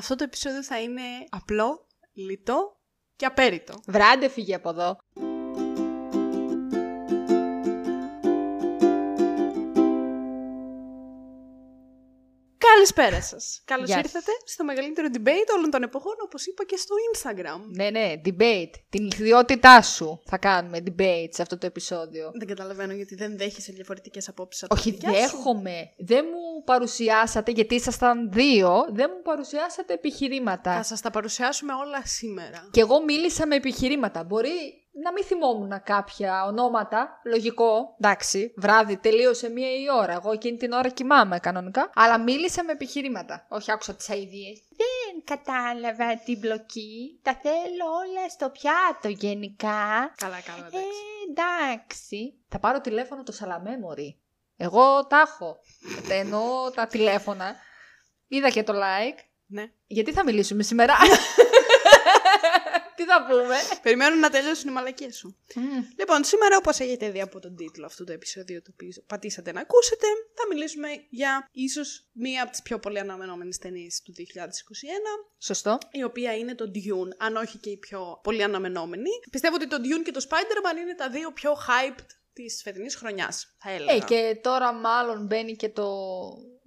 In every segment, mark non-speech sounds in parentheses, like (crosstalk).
Αυτό το επεισόδιο θα είναι απλό, λιτό και απέριτο. Βράντε φύγει από εδώ. Καλησπέρα σας. Καλώς Γεια σας. ήρθατε στο μεγαλύτερο debate όλων των εποχών, όπως είπα και στο Instagram. Ναι, ναι, debate. Την ιδιότητά σου θα κάνουμε debate σε αυτό το επεισόδιο. Δεν καταλαβαίνω γιατί δεν δέχεσαι διαφορετικές απόψεις. Όχι, δέχομαι. Δεν μου παρουσιάσατε, γιατί ήσασταν δύο, δεν μου παρουσιάσατε επιχειρήματα. Θα σας τα παρουσιάσουμε όλα σήμερα. Και εγώ μίλησα με επιχειρήματα. Μπορεί να μην θυμόμουν κάποια ονόματα. Λογικό. Εντάξει, βράδυ τελείωσε μία η ώρα. Εγώ εκείνη την ώρα κοιμάμαι κανονικά. Αλλά μίλησα με επιχειρήματα. Όχι, άκουσα τις αειδίε. Δεν κατάλαβα την μπλοκή. Τα θέλω όλα στο πιάτο γενικά. Καλά, καλά, Ε, εντάξει. εντάξει. Θα πάρω τηλέφωνο το Σαλαμέ, μωρή. Εγώ τα έχω. Τα Εννοώ τα τηλέφωνα. Είδα και το like. Ναι. Γιατί θα μιλήσουμε σήμερα; (laughs) Τι θα πούμε; Περιμένω να τελειώσουν οι μαλακίες σου. Λοιπόν, σήμερα όπως έχετε δει από τον τίτλο αυτού του επεισοδίου το οποίο πατήσατε να ακούσετε, θα μιλήσουμε για ίσως μία από τις πιο πολύ αναμενόμενες ταινίες του 2021, Σωστό. η οποία είναι το Dune, αν όχι και η πιο πολύ αναμενόμενη. Πιστεύω ότι το Dune και το Spider-Man είναι τα δύο πιο hyped της φετινής χρονιάς, θα έλεγα. Ε, και τώρα μάλλον μπαίνει και το,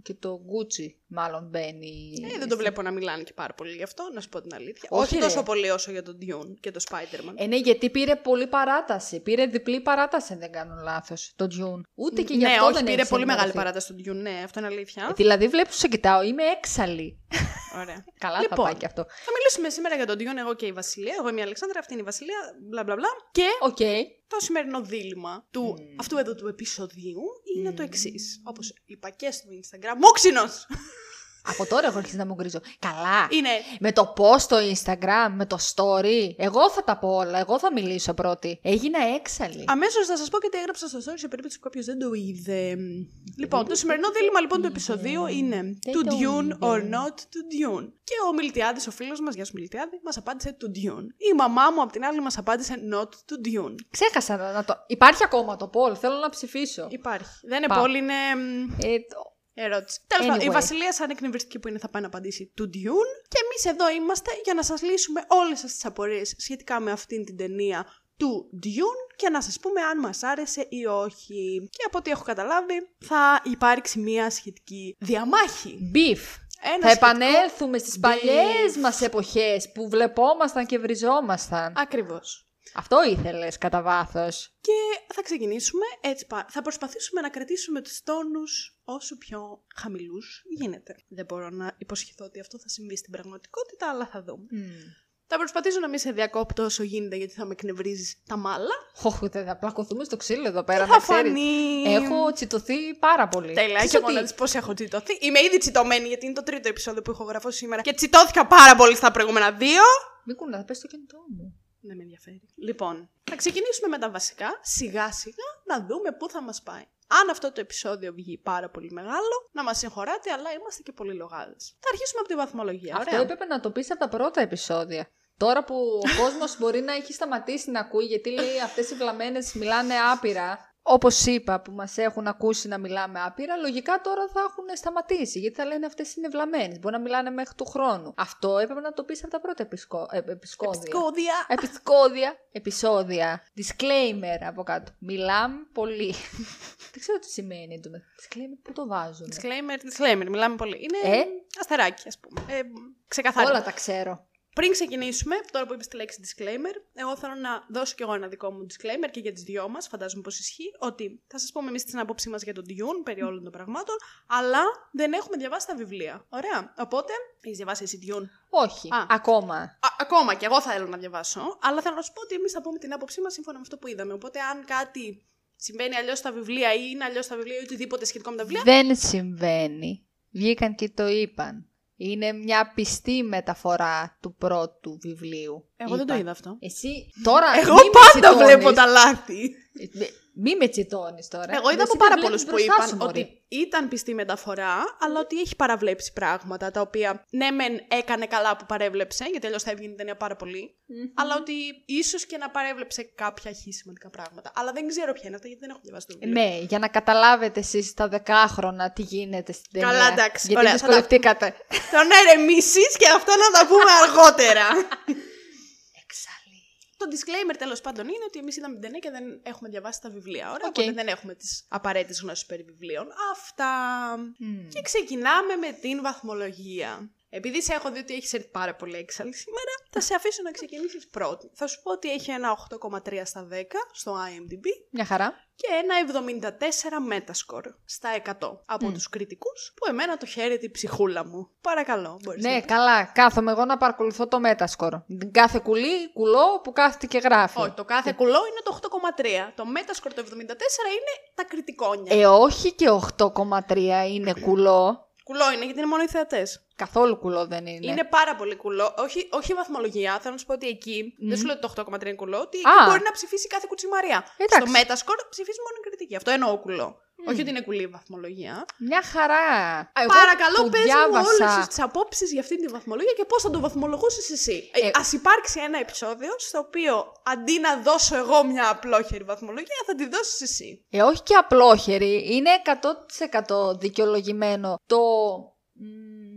και το Gucci. Μάλλον μπαίνει. Ε, δεν το βλέπω να μιλάνε και πάρα πολύ γι' αυτό, να σου πω την αλήθεια. Όχι, Όχι, ρε. τόσο πολύ όσο για τον Dune και το Spider-Man. Ε, ναι, γιατί πήρε πολύ παράταση. Πήρε διπλή παράταση, αν δεν κάνω λάθος. Το Dune. Ούτε και γι' ναι, αυτό όχι, δεν πήρε έχει πολύ μεγάλη ενημερωθεί. παράταση στον Dune, ναι, αυτό είναι αλήθεια. Ε, δηλαδή, βλέπεις που σε κοιτάω, είμαι έξαλλη. Ωραία. (laughs) Καλά θα Λοιπόν. πάει και αυτό. Θα μιλήσουμε σήμερα για τον Dion, εγώ και η Βασιλεία. Εγώ είμαι η Αλεξάνδρα, αυτή είναι η Βασιλεία, μπλα μπλα μπλα. Και Οκ. το σημερινό δίλημα του Mm. αυτού εδώ του επεισοδίου είναι το εξής. Όπως είπα και στο Instagram, μόξινος! Από τώρα έχω αρχίσει να μουγκρίζω. Καλά. είναι. Με το post στο Instagram, με το story. Εγώ θα τα πω όλα. Εγώ θα μιλήσω πρώτη. Έγινα έξαλλη. Αμέσως θα σας πω και τι έγραψα στο story σε περίπτωση που κάποιος δεν το είδε. Λοιπόν, το σημερινό δίλημα λοιπόν του επεισοδίου είναι Δεν To το Dune είδε. or not to Dune. Και ο Μιλτιάδης, ο φίλος μας, γεια σου Μιλτιάδη, μας απάντησε To Dune. Η μαμά μου απ' την άλλη μας απάντησε Not to Dune. Ξέχασα να, να το. Υπάρχει ακόμα το poll. Θέλω να ψηφίσω. Υπάρχει. Δεν είναι Πάω. πολύ, είναι. μ, Ε, το- Ερώτηση. Τέλος πάντων, η Anyway. Βασιλεία, σαν εκνευριστική που είναι, θα πάει να απαντήσει του Dune. Και εμείς εδώ είμαστε για να σας λύσουμε όλες σας τις απορίες σχετικά με αυτήν την ταινία του Dune και να σας πούμε αν μας άρεσε ή όχι. Και από ό,τι έχω καταλάβει θα υπάρξει μια σχετική διαμάχη. Beef. Ένα Θα σχετικό- επανέλθουμε στις παλιές μας εποχές που βλεπόμασταν και βριζόμασταν. Ακριβώς. Αυτό ήθελες κατά βάθος. Και θα ξεκινήσουμε έτσι. πα- Θα προσπαθήσουμε να κρατήσουμε τους τόνους όσο πιο χαμηλούς γίνεται. Δεν μπορώ να υποσχεθώ ότι αυτό θα συμβεί στην πραγματικότητα, αλλά θα δούμε. Θα προσπαθήσω να μην σε διακόπτω όσο γίνεται γιατί θα με εκνευρίζεις τα μάλα. Όχι, δεν θα πλακωθούμε στο ξύλο εδώ πέρα. θα να ξέρεις. φανεί. Έχω τσιτωθεί πάρα πολύ. Τέλεια, Ξέρεις και ότι- εγώ να δεις πώς έχω τσιτωθεί. Είμαι ήδη τσιτωμένη γιατί είναι το τρίτο επεισόδιο που έχω γραφώ σήμερα και τσιτώθηκα πάρα πολύ στα προηγούμενα δύο. Μην κουνάς, θα πες το κινητό μου. Δεν με ενδιαφέρει. Λοιπόν, θα ξεκινήσουμε με τα βασικά, σιγά σιγά, να δούμε πού θα μας πάει. Αν αυτό το επεισόδιο βγει πάρα πολύ μεγάλο, να μας συγχωράτε, αλλά είμαστε και πολύ λογάδες. Θα αρχίσουμε από τη βαθμολογία, Αυτό ωραία. έπρεπε να το πεις από τα πρώτα επεισόδια. Τώρα που ο κόσμος μπορεί να έχει σταματήσει να ακούει, γιατί λέει αυτές οι βλαμμένες μιλάνε άπειρα, όπως είπα που μας έχουν ακούσει να μιλάμε άπειρα, λογικά τώρα θα έχουν σταματήσει, γιατί θα λένε αυτές είναι βλαμμένες, μπορεί να μιλάνε μέχρι του χρόνου. Αυτό έπρεπε να το πεις από τα πρώτα επισκο... ε, επισκόδια. Σκόδια. Επισκόδια, επεισόδια, disclaimer από κάτω. Μιλάμε πολύ. (laughs) Δεν ξέρω τι σημαίνει το disclaimer, πού το βάζουν. Disclaimer, disclaimer, μιλάμε πολύ. Είναι Ε; αστεράκι, ας πούμε. Ε, ξεκαθαρό. Όλα τα ξέρω. Πριν ξεκινήσουμε, τώρα που είπες τη λέξη disclaimer, εγώ θέλω να δώσω κι εγώ ένα δικό μου disclaimer και για τις δυο μας, φαντάζομαι πως ισχύει, ότι θα σας πούμε εμείς την άποψή μας για τον Dune, περί όλων των πραγμάτων, αλλά δεν έχουμε διαβάσει τα βιβλία. Ωραία. Οπότε, έχεις διαβάσει εσύ Dune; Όχι, Α. ακόμα. Α, ακόμα κι εγώ θα θέλω να διαβάσω, αλλά θέλω να σου πω ότι εμείς θα πούμε την άποψή μας σύμφωνα με αυτό που είδαμε. Οπότε, αν κάτι συμβαίνει αλλιώς στα βιβλία ή είναι αλλιώς στα βιβλία ή οτιδήποτε σχετικό με τα βιβλία, Δεν συμβαίνει. Βγήκαν και το είπαν. Είναι μια πιστή μεταφορά του πρώτου βιβλίου. εγώ δεν το Είπαν. είδα αυτό. Εσύ τώρα. Εγώ μη με πάντα τσιτώνεις. βλέπω τα λάθη. Ε, Μη με τσιτώνεις τώρα. Εγώ είδα Εσύ από τα πάρα βλέπεις πολλούς που μπροστά είπαν σου, μωρή. ότι ήταν πιστή μεταφορά, αλλά ότι έχει παραβλέψει πράγματα τα οποία ναι, μεν έκανε καλά που παρέβλεψε, γιατί αλλιώς θα έβγαινε η ταινία πάρα πολύ, αλλά ότι ίσως και να παρέβλεψε κάποια χι σημαντικά πράγματα. Αλλά δεν ξέρω ποια είναι αυτά, γιατί δεν έχω διαβάσει το βιβλίο. Ναι, για να καταλάβετε εσείς τα δεκάχρονα τι γίνεται στην ταινία. Καλά, εντάξει, Γιατί ωραία, θα τα- δυσκολευτήκατε. Το να ηρεμήσει και αυτά να τα πούμε αργότερα. (laughs) Έξαλλη. Το disclaimer τέλος πάντων είναι ότι εμείς είδαμε την ταινία και δεν έχουμε διαβάσει τα βιβλία. Ωραία, Οκ. οπότε δεν έχουμε τις απαραίτητες γνώσεις περί βιβλίων. Αυτά. Και ξεκινάμε με την βαθμολογία. Επειδή σε έχω δει ότι έχεις έρθει πάρα πολύ έξαλλη σήμερα, θα σε αφήσω να ξεκινήσεις πρώτη. Θα σου πω ότι έχει ένα 8,3 στα 10 στο IMDb Μια χαρά. και ένα 74 Metascore στα 100 από τους κριτικούς που εμένα το χαίρεται η ψυχούλα μου. Παρακαλώ, μπορείς Ναι, να καλά. Κάθομαι εγώ να παρακολουθώ το Metascore. Την Κάθε κουλή, κουλό που κάθεται και γράφει. Όχι, το κάθε κουλό είναι το 8,3. Το Metascore το 74 είναι τα κριτικόνια. Ε, όχι και 8,3 είναι κουλό. Κουλό είναι γιατί είναι μόνο οι θεατές. Καθόλου κουλό δεν είναι. Είναι πάρα πολύ κουλό. Όχι, όχι η βαθμολογία. Θέλω να σου πω ότι εκεί. Δεν σου λέω ότι το 8,3 είναι κουλό. Ότι εκεί Α. μπορεί να ψηφίσει κάθε κουτσιμαρία. Εντάξει. Στο Metascore ψηφίζει μόνο η κριτική. Αυτό εννοώ κουλό. Όχι ότι είναι κουλή η βαθμολογία. Μια χαρά. Α, εγώ Παρακαλώ, που πες μου διάβασα... όλες τις απόψεις για αυτή τη βαθμολογία και πώς θα το βαθμολογούσε εσύ. Ε, Ε, Α υπάρξει ένα επεισόδιο στο οποίο αντί να δώσω εγώ μια απλόχερη βαθμολογία, θα τη δώσεις εσύ. Ε, όχι και απλόχερη. Είναι 100% δικαιολογημένο το μ,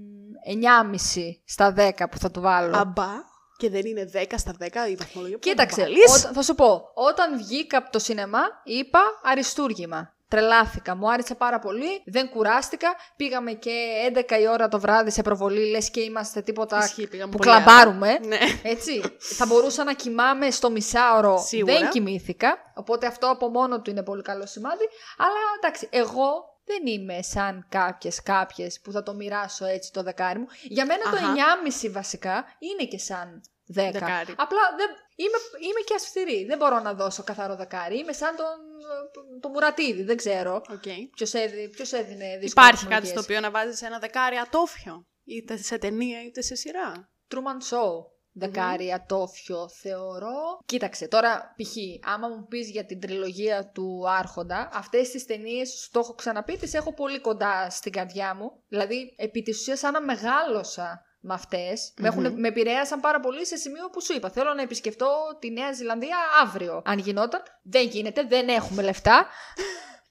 9,5 στα 10 που θα του βάλω. Αμπά. Και δεν είναι 10 στα 10 η βαθμολογία που Κοίταξε, θα του βάλεις. όταν- θα σου πω, όταν βγήκα από το σινεμά είπα αριστούργημα. Τρελάθηκα, μου άρεσε πάρα πολύ, δεν κουράστηκα. Πήγαμε και 11 η ώρα το βράδυ σε προβολή, λες και είμαστε τίποτα Ισχύει, πήγαμε που πολύ κλαμπάρουμε. Ναι. Έτσι, θα μπορούσα να κοιμάμαι στο μισάωρο, Σίγουρα. δεν κοιμήθηκα, οπότε αυτό από μόνο του είναι πολύ καλό σημάδι. Αλλά εντάξει, εγώ δεν είμαι σαν κάποιες κάποιες που θα το μοιράσω έτσι το δεκάρι μου. Για μένα το Αχα. 9,5 βασικά είναι και σαν 10. Δεκάρι. Απλά δεν, είμαι, είμαι και αυστηρή. Δεν μπορώ να δώσω καθαρό δεκάρι. Είμαι σαν τον, τον Μουρατίδη, δεν ξέρω. Okay. Ποιος, έδι, ποιος έδινε δύσκολες Υπάρχει κάτι βαθμολογίες. στο οποίο να βάζεις ένα δεκάρι ατόφιο. Είτε σε ταινία είτε σε σειρά. Truman Show. Δεκάρι, ατόφιο, θεωρώ. Κοίταξε, τώρα π.χ. άμα μου πεις για την τριλογία του Άρχοντα, αυτές τις ταινίες σου το έχω ξαναπεί, τις έχω πολύ κοντά στην καρδιά μου. Δηλαδή, επί της ουσίας, σαν να μεγάλωσα με αυτες με, έχουν, με επηρέασαν πάρα πολύ σε σημείο που σου είπα. Θέλω να επισκεφτώ τη Νέα Ζηλανδία αύριο. Αν γινόταν, δεν γίνεται, δεν έχουμε λεφτά.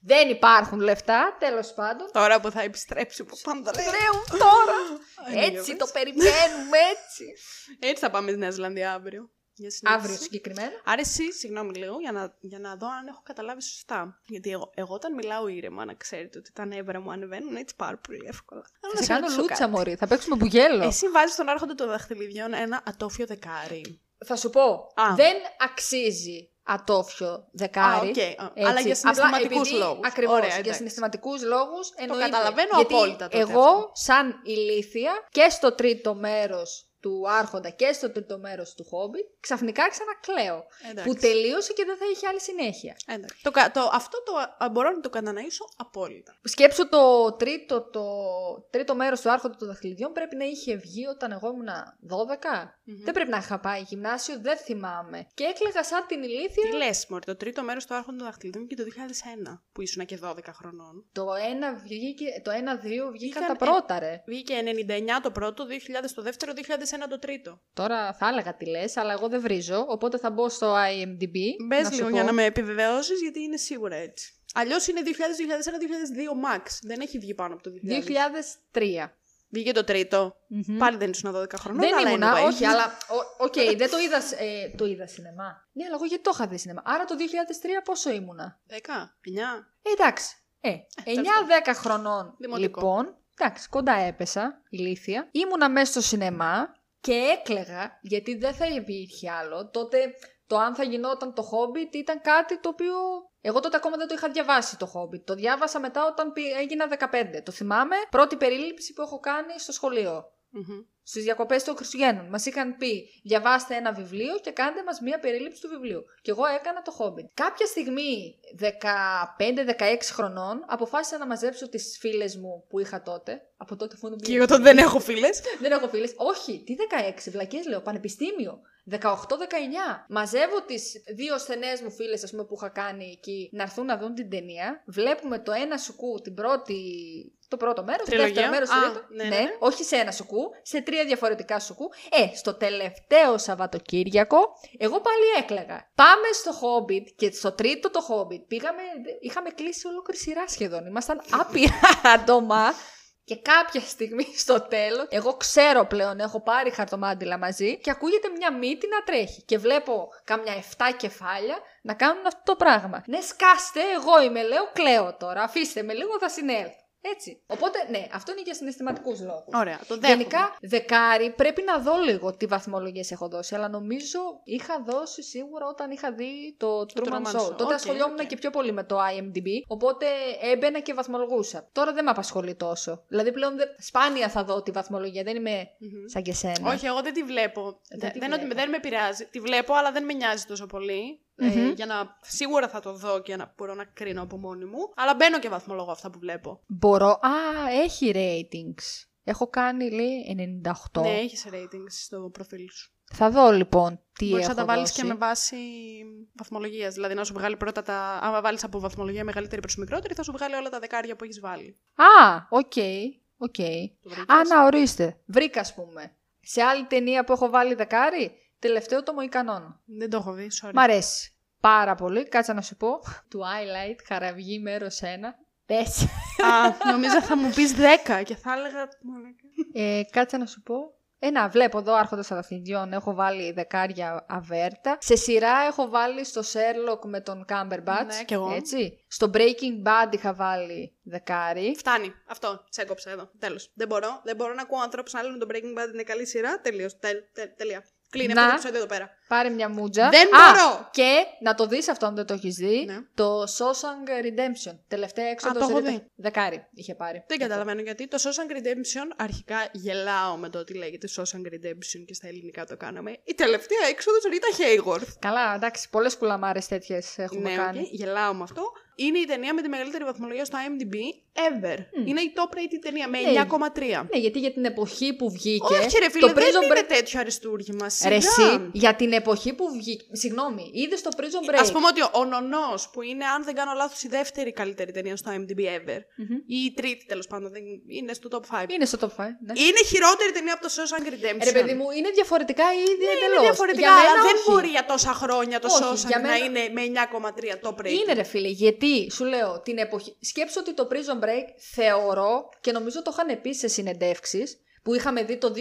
Δεν υπάρχουν λεφτά, τέλος πάντων. Τώρα που θα επιστρέψει ο Παπανδρέου. Τρέου τώρα! Ai, έτσι για το πες. περιμένουμε, έτσι. Έτσι θα πάμε στη Νέα Ζηλανδία αύριο. Για συνέντευξη. Αύριο συγκεκριμένα. Άρα εσύ, συγγνώμη λίγο, για να, για να δω αν έχω καταλάβει σωστά. Γιατί εγώ, εγώ όταν μιλάω ήρεμα, να ξέρετε ότι τα νεύρα μου ανεβαίνουν έτσι πάρα πολύ εύκολα. Θέλω Θα να σε κάνω ρωτήσω λούτσα, κάτι. μωρή. Θα παίξουμε μπουγέλο. Εσύ βάζεις στον άρχοντα των δαχτυλιδιών ένα ατόφιο δεκάρι. Θα σου πω. Α. Δεν αξίζει ατόφιο δεκάρι. Α, οκ. Α, έτσι. αλλά για Απλά συναισθηματικούς επειδή- λόγους. Ακριβώς, Ωραία, για εντάξει. συναισθηματικούς λόγους εννοείται. καταλαβαίνω Γιατί απόλυτα τότε Εγώ, αυτό. σαν ηλίθια, και στο τρίτο μέρος του Άρχοντα και στο τρίτο μέρος του Χόμπιτ, ξαφνικά ξανακλαίω. Εντάξει. Που τελείωσε και δεν θα είχε άλλη συνέχεια. Εντάξει. Το, κα- το, αυτό το α, μπορώ να το καταναήσω απόλυτα. Σκέψου το τρίτο, το τρίτο μέρος του Άρχοντα των Δαχτυλιδιών πρέπει να είχε βγει όταν εγώ ήμουν 12. Δεν πρέπει να είχα πάει γυμνάσιο, δεν θυμάμαι. Και έκλαιγα σαν την ηλίθεια. Τι λες, Μωρή, το τρίτο μέρος του Άρχοντα των Δαχτυλιδιών και το 2001, που ήσουν και 12 χρονών. Το 1 βγήκε, το 1-2 βγήκαν Είχαν, τα πρώτα, ρε. Βγήκε 99 το πρώτο, 2000 το δεύτερο, 2001 το τρίτο. Τώρα θα έλεγα τι λες, αλλά εγώ δεν βρίζω, οπότε θα μπω στο IMDb. Μπες να σου λίγο πω. για να με επιβεβαιώσεις, γιατί είναι σίγουρα έτσι. Αλλιώς είναι 2000, 2001, 2002 max. Δεν έχει βγει πάνω από το 2000. 2003. Βγήκε το τρίτο. Μμμ. Πάλι δεν ήσουν 12 χρονών. Δεν αλλά ήμουνα, anyway. όχι, αλλά. ο- Οκ, δεν το είδα. σ- Ε, το είδα σινεμά. Ναι, αλλά εγώ γιατί το είχα δει σινεμά. Άρα το 2003 πόσο ήμουνα; 10, 9. Ε, εντάξει. Ε, τέλος 9-10 χρονών. Δημοτικό. Λοιπόν, εντάξει, κοντά έπεσα, ηλίθια. Ήμουνα μέσα στο σινεμά και έκλεγα γιατί δεν θα υπήρχε άλλο. Τότε το αν θα γινόταν το Hobbit ήταν κάτι το οποίο. Εγώ τότε ακόμα δεν το είχα διαβάσει το Hobbit. Το διάβασα μετά όταν πη- έγινα 15. Το θυμάμαι. Πρώτη περίληψη που έχω κάνει στο σχολείο. Μμμ. Στις διακοπές των Χριστουγέννων. Μας είχαν πει: Διαβάστε ένα βιβλίο και κάντε μας μία περίληψη του βιβλίου. Και εγώ έκανα το Hobbit. Κάποια στιγμή, 15-16 χρονών, αποφάσισα να μαζέψω τις φίλες μου που είχα τότε. Από τότε που ήμουν Και εγώ τότε δεν έχω φίλες. (laughs) δεν έχω φίλες. Όχι, τι 16, βλακέ λέω, πανεπιστήμιο. 18-19. Μαζεύω τις δύο στενέ μου φίλες, ας πούμε, που είχα κάνει εκεί να έρθουν να δουν την ταινία. Βλέπουμε το ένα σουκού την πρώτη. Το πρώτο μέρος, το Τριλογία. δεύτερο μέρος, το Α, τρίτο. ναι, ναι, ναι. όχι σε ένα σουκού, σε τρία διαφορετικά σουκού. Ε, στο τελευταίο Σαββατοκύριακο, εγώ πάλι έκλαιγα. Πάμε στο Hobbit και στο τρίτο το Hobbit πήγαμε, είχαμε κλείσει ολόκληρη σειρά σχεδόν. Ήμασταν (laughs) άπειρα άτομα. Και κάποια στιγμή στο τέλος, εγώ ξέρω πλέον, έχω πάρει χαρτομάντιλα μαζί και ακούγεται μια μύτη να τρέχει. Και βλέπω καμιά 7 κεφάλια να κάνουν αυτό το πράγμα. Ναι, σκάστε, εγώ είμαι, λέω, κλαίω τώρα. Αφήστε με λίγο, θα συνέλθω. Έτσι. Οπότε, ναι, αυτό είναι για συναισθηματικούς λόγους. Ωραία, το δέχομαι. Γενικά, δεκάρι πρέπει να δω λίγο τι βαθμολογίες έχω δώσει. Αλλά νομίζω είχα δώσει σίγουρα όταν είχα δει το, Truman, Truman Show. Show. Τότε Οκ, ασχολιόμουν οκ. και πιο πολύ με το IMDb. Οπότε έμπαινα και βαθμολογούσα. Τώρα δεν με απασχολεί τόσο. Δηλαδή πλέον δεν- σπάνια θα δω τη βαθμολογία. Δεν είμαι Μμμ. σαν και σένα. Όχι, εγώ δεν τη βλέπω. Δεν δεν τη δεν, ότι βλέπω. δεν με επηρεάζει. Τη βλέπω, αλλά δεν με νοιάζει τόσο πολύ. Μμμ. Ε, για να σίγουρα θα το δω και να μπορώ να κρίνω από μόνη μου. Αλλά μπαίνω και βαθμολογώ αυτά που βλέπω. Μπορώ. Α, έχει ratings. Έχω κάνει, λέει, 98. Ναι, έχεις ratings στο προφίλ σου. Θα δω λοιπόν τι Μπορείς έχω να τα βάλεις δώσει. και με βάση βαθμολογία. Δηλαδή να σου βγάλει πρώτα τα. Άμα βάλεις από βαθμολογία μεγαλύτερη προς μικρότερη, θα σου βγάλει όλα τα δεκάρια που έχεις βάλει. Α, OK. OK. Το βρήκες; Α, να ορίστε. Βρήκα, ας πούμε. Σε άλλη ταινία που έχω βάλει δεκάρι, τελευταίο το Μοϊκανών. Δεν το έχω δει, sorry. Μ' αρέσει πάρα πολύ. Κάτσα να σου πω. (laughs) Twilight, χαραυγή μέρος 1. Πες. Α, νομίζω θα μου πεις 10 και θα έλεγα. ε, κάτσα να σου πω. Ε, να, βλέπω εδώ Άρχοντας Δαχτυλιδιών έχω βάλει δεκάρια αβέρτα. Σε σειρά έχω βάλει στο Sherlock με τον Cumberbatch. Ναι, κι εγώ. Έτσι. Στο Breaking Bad είχα βάλει δεκάρι. Φτάνει. Αυτό. Σ' έκοψα εδώ. Τέλος. Δεν μπορώ. Δεν μπορώ να ακούω ανθρώπους να λένε ότι το Breaking Bad είναι καλή σειρά. Τελείως. Τελεία. Κλείνει Να. αυτό το επεισόδιο εδώ πέρα. Πάρε μια μούτζα. Δεν Α, μπορώ! Και να το δεις αυτό αν δεν το έχεις δει. Ναι. Το Shawshank Redemption. Τελευταία έξοδο. το έχω δει. Δεκάρι είχε πάρει. Δεν καταλαβαίνω γιατί. Το Shawshank Redemption, αρχικά γελάω με το ότι λέγεται Shawshank Redemption και στα ελληνικά το κάναμε. Η τελευταία έξοδος Rita Hayworth. Καλά, εντάξει, πολλές κουλαμάρες τέτοιες έχουμε Ναι, κάνει. οκ, γελάω με αυτό. Είναι η ταινία με τη μεγαλύτερη βαθμολογία στο IMDb ever. Είναι η top rated ταινία με Ναι. 9,3. Ναι, γιατί για την εποχή που βγήκε. Όχι, ρε φίλε, το δεν Prison είναι Break. τέτοιο αριστούργημα. Σιγά. Ρε, εσύ, για την εποχή που βγήκε. Συγγνώμη, είδες το Prison Break; Α πούμε ότι ο Νονός, που είναι, αν δεν κάνω λάθος, η δεύτερη καλύτερη ταινία στο IMDb ever. Μμμ. Ή η τρίτη τέλος πάντων, δεν- είναι στο top 5. Είναι στο top 5. Ναι. Είναι χειρότερη ταινία από το Shawshank Redemption. Ρε, παιδί μου, είναι διαφορετικά ήδη Ναι, εντελώς; είναι διαφορετικά, αλλά δεν μπορεί για τόσα χρόνια το Όχι, Shawshank για να μένα- είναι με 9,3 top rating. Είναι ρε φίλε, γιατί σου λέω την εποχή. Σκέψω ότι το Prison Break θεωρώ και νομίζω το είχαν πει σε συνεντεύξεις που είχαμε δει το 2006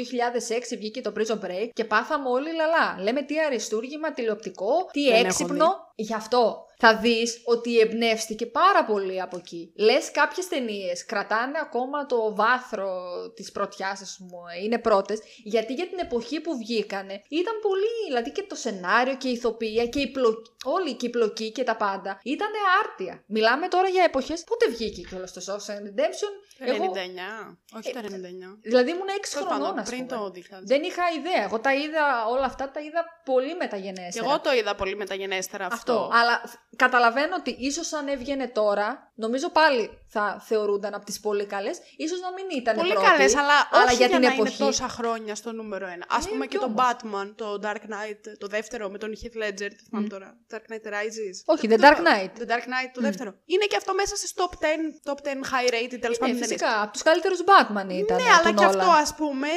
βγήκε το Prison Break και πάθαμε όλοι λαλά. Λέμε τι αριστούργημα τηλεοπτικό, τι Δεν έχω έξυπνο. Γι' αυτό θα δεις ότι εμπνεύστηκε πάρα πολύ από εκεί. Λες κάποιες ταινίες κρατάνε ακόμα το βάθρο της πρωτιάς, ας πούμε, είναι πρώτες, γιατί για την εποχή που βγήκανε ήταν πολύ, δηλαδή και το σενάριο και η ηθοποιία και η πλοκή, όλη και η πλοκή και τα πάντα ήταν άρτια. Μιλάμε τώρα για εποχές, πότε βγήκε κιόλας το Shawshank Redemption, Το εγώ, 99. Όχι το 99. δηλαδή ήμουν 6 Τέλος χρονών, πάντων, ας πριν πούμε. το 2000. Δεν είχα ιδέα. Εγώ τα είδα, όλα αυτά τα είδα πολύ Και μεταγενέστερα. εγώ το είδα πολύ μεταγενέστερα αυτό. Αυτό. Αλλά θ- καταλαβαίνω ότι ίσως αν έβγαινε τώρα, νομίζω πάλι θα θεωρούνταν από τις πολύ καλές. σω να μην ήταν Πολύ πρώτη, καλές, αλλά, αλλά όχι για, για, την να εποχή. είναι τόσα χρόνια στο νούμερο ένα. Α Ναι, πούμε και κι το όμως. Batman, το Dark Knight, το δεύτερο με τον Heath Ledger. Τι θυμάμαι τώρα. Dark Knight Rises. Όχι, Το- The το- Dark Knight. The Dark Knight, το δεύτερο. Είναι και αυτό μέσα στι top 10, top 10 high rated τέλος Ναι, πάντων. ταινίες. φυσικά. Από τους καλύτερους Batman ήταν. Ναι, αλλά του και αυτό Nolan. ας πούμε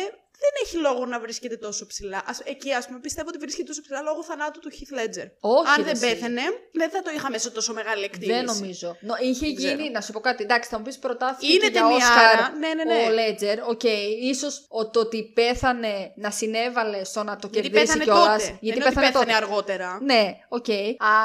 δεν έχει λόγο να βρίσκεται τόσο ψηλά. Ας, εκεί ας πούμε πιστεύω ότι βρίσκεται τόσο ψηλά λόγω θανάτου του Heath Ledger. Όχι, Αν ρε, δεν εσύ. πέθαινε, δεν θα το είχαμε σε τόσο μεγάλη εκτίμηση. Δεν νομίζω. Νο, είχε Δεν ξέρω. γίνει, να σου πω κάτι, εντάξει, θα μου πεις προτάθηκε Είναι και για ταινιάρα, Όσκαρ ναι, ναι, ναι. ο Λέτζερ. Οκ, ίσως το ότι πέθανε να συνέβαλε στο να το Γιατί κερδίσει πέθανε κιόλα. τότε. Γιατί πέθανε, πέθανε αργότερα. Ναι, οκ.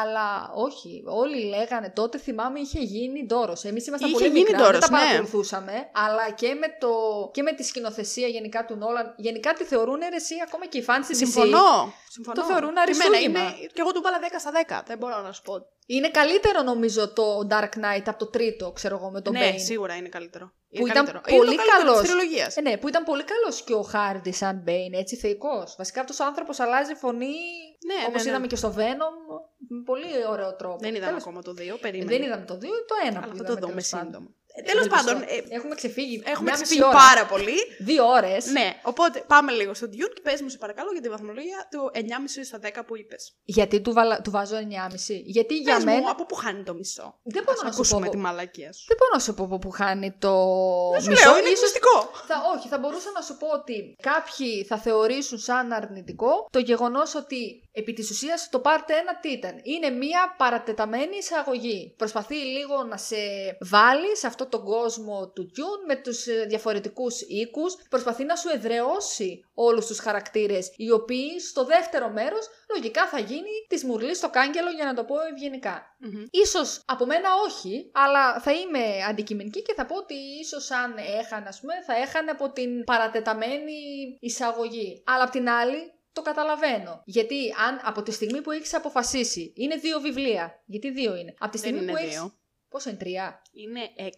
Αλλά όχι. Όλοι λέγανε τότε, θυμάμαι, είχε γίνει ντόρος. Εμείς ήμασταν Είχε πολύ γίνει μικρά, ντόρος, δεν τα ναι. παρακολουθούσαμε. Αλλά και με, το, και με τη σκηνοθεσία γενικά του Νόλαν Αλλά γενικά τη θεωρούν αιρεσία ακόμα και οι fans της DC. Συμφωνώ. Συμφωνώ. Το θεωρούν Και εμένα αριστούργημα. είναι- Και εγώ του βάλα 10 στα 10. Δεν μπορώ να σου πω. Είναι καλύτερο νομίζω το Dark Knight από το τρίτο, ξέρω εγώ, με τον ναι, Bane. σίγουρα είναι καλύτερο. Που Είναι ήταν καλύτερο. πολύ είναι το καλύτερο καλός. της τριλογίας. Ε, ναι, που ήταν πολύ καλός και ο Χάρντι σαν Bane, έτσι θεϊκός. Βασικά αυτός ο άνθρωπος αλλάζει φωνή. Ναι, Όπως ναι, ναι. είδαμε και στο Venom. Με πολύ ωραίο τρόπο. Δεν είδαμε Τέλος- ακόμα το 2, Ε, περίμενε. Δεν είδαμε το 2, το 1 Αλλά που θα είδαμε. το δούμε τέλος πάντων. σύντομα. Τέλος Ευελπιστώ. πάντων, ε, Έχουμε ξεφύγει. έχουμε μια ξεφύγει μισή ώρα. πάρα πολύ. Δύο ώρες. Ναι, οπότε πάμε λίγο στο Dune και πες μου σε παρακαλώ για τη βαθμολογία του 9,5 στα 10 που είπες. Γιατί του, βάλα, του βάζω 9,5. Γιατί για Πες μένα. μου από πού χάνει το μισό; Δεν μπορώ Ας να σου ακούσουμε πω. τη μαλακία σου. Δεν μπορώ να σου πω από πού χάνει το Σου μισό. λέω, είναι Ίσως εκπληκτικό. Θα, όχι, θα μπορούσα να σου πω ότι κάποιοι θα θεωρήσουν σαν αρνητικό το γεγονός ότι επί της ουσίας το Part 1 τι ήταν. Είναι μια παρατεταμένη εισαγωγή. Προσπαθεί λίγο να σε βάλει σε αυτό τον κόσμο του Dune με τους ε, διαφορετικούς οίκους. Προσπαθεί να σου εδραιώσει όλους τους χαρακτήρες οι οποίοι στο δεύτερο μέρος λογικά θα γίνει της μουρλής στο κάγκελο για να το πω ευγενικά. Μμμ. Ίσως από μένα όχι, αλλά θα είμαι αντικειμενική και θα πω ότι ίσως αν έχανε, ας πούμε, θα έχανε από την παρατεταμένη εισαγωγή. Αλλά απ' την άλλη το καταλαβαίνω. Γιατί αν από τη στιγμή που έχεις αποφασίσει, είναι δύο βιβλία, γιατί δύο είναι; Από τη Δεν στιγμή είναι που έχεις... δύο. Πόσο είναι, τρία; Είναι 6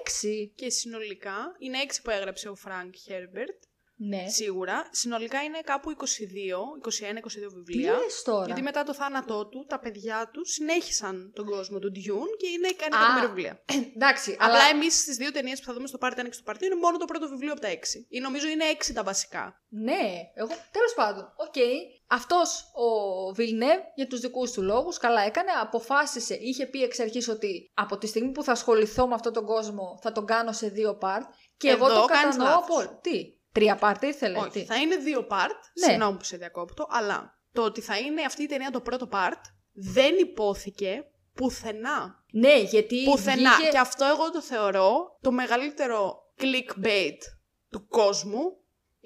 Έξι; και συνολικά είναι 6 που έγραψε ο Φρανκ Χέρμπερτ. Ναι. Σίγουρα. Συνολικά είναι κάπου 22, 21-22 Τι βιβλία. λες τώρα. Γιατί μετά το θάνατό του, τα παιδιά του συνέχισαν τον κόσμο του Dune και είναι ένα Α, εκατομμύριο βιβλία. (clears throat) Εντάξει, Απλά αλλά... εμείς στις δύο ταινίες που θα δούμε στο Part 1 και στο Part 2 είναι μόνο το πρώτο βιβλίο από τα 6. Ή νομίζω είναι 6 τα βασικά. Ναι, εγώ τέλος πάντων, οκ. Αυτός ο Βιλνεύ για τους δικούς του λόγους καλά έκανε, αποφάσισε, είχε πει εξ αρχής ότι από τη στιγμή που θα ασχοληθώ με αυτόν τον κόσμο θα τον κάνω σε δύο part και εγώ Εδώ το κάνεις κατανοώ λάθος. από... Τι, τρία part ήθελε, Όχι, τι. θα είναι δύο part. Ναι. Συγγνώμη που σε διακόπτω, αλλά το ότι θα είναι αυτή η ταινία το πρώτο part δεν υπόθηκε πουθενά. Ναι, γιατί Πουθενά. βγήκε... Και αυτό εγώ το θεωρώ το μεγαλύτερο clickbait του κόσμου.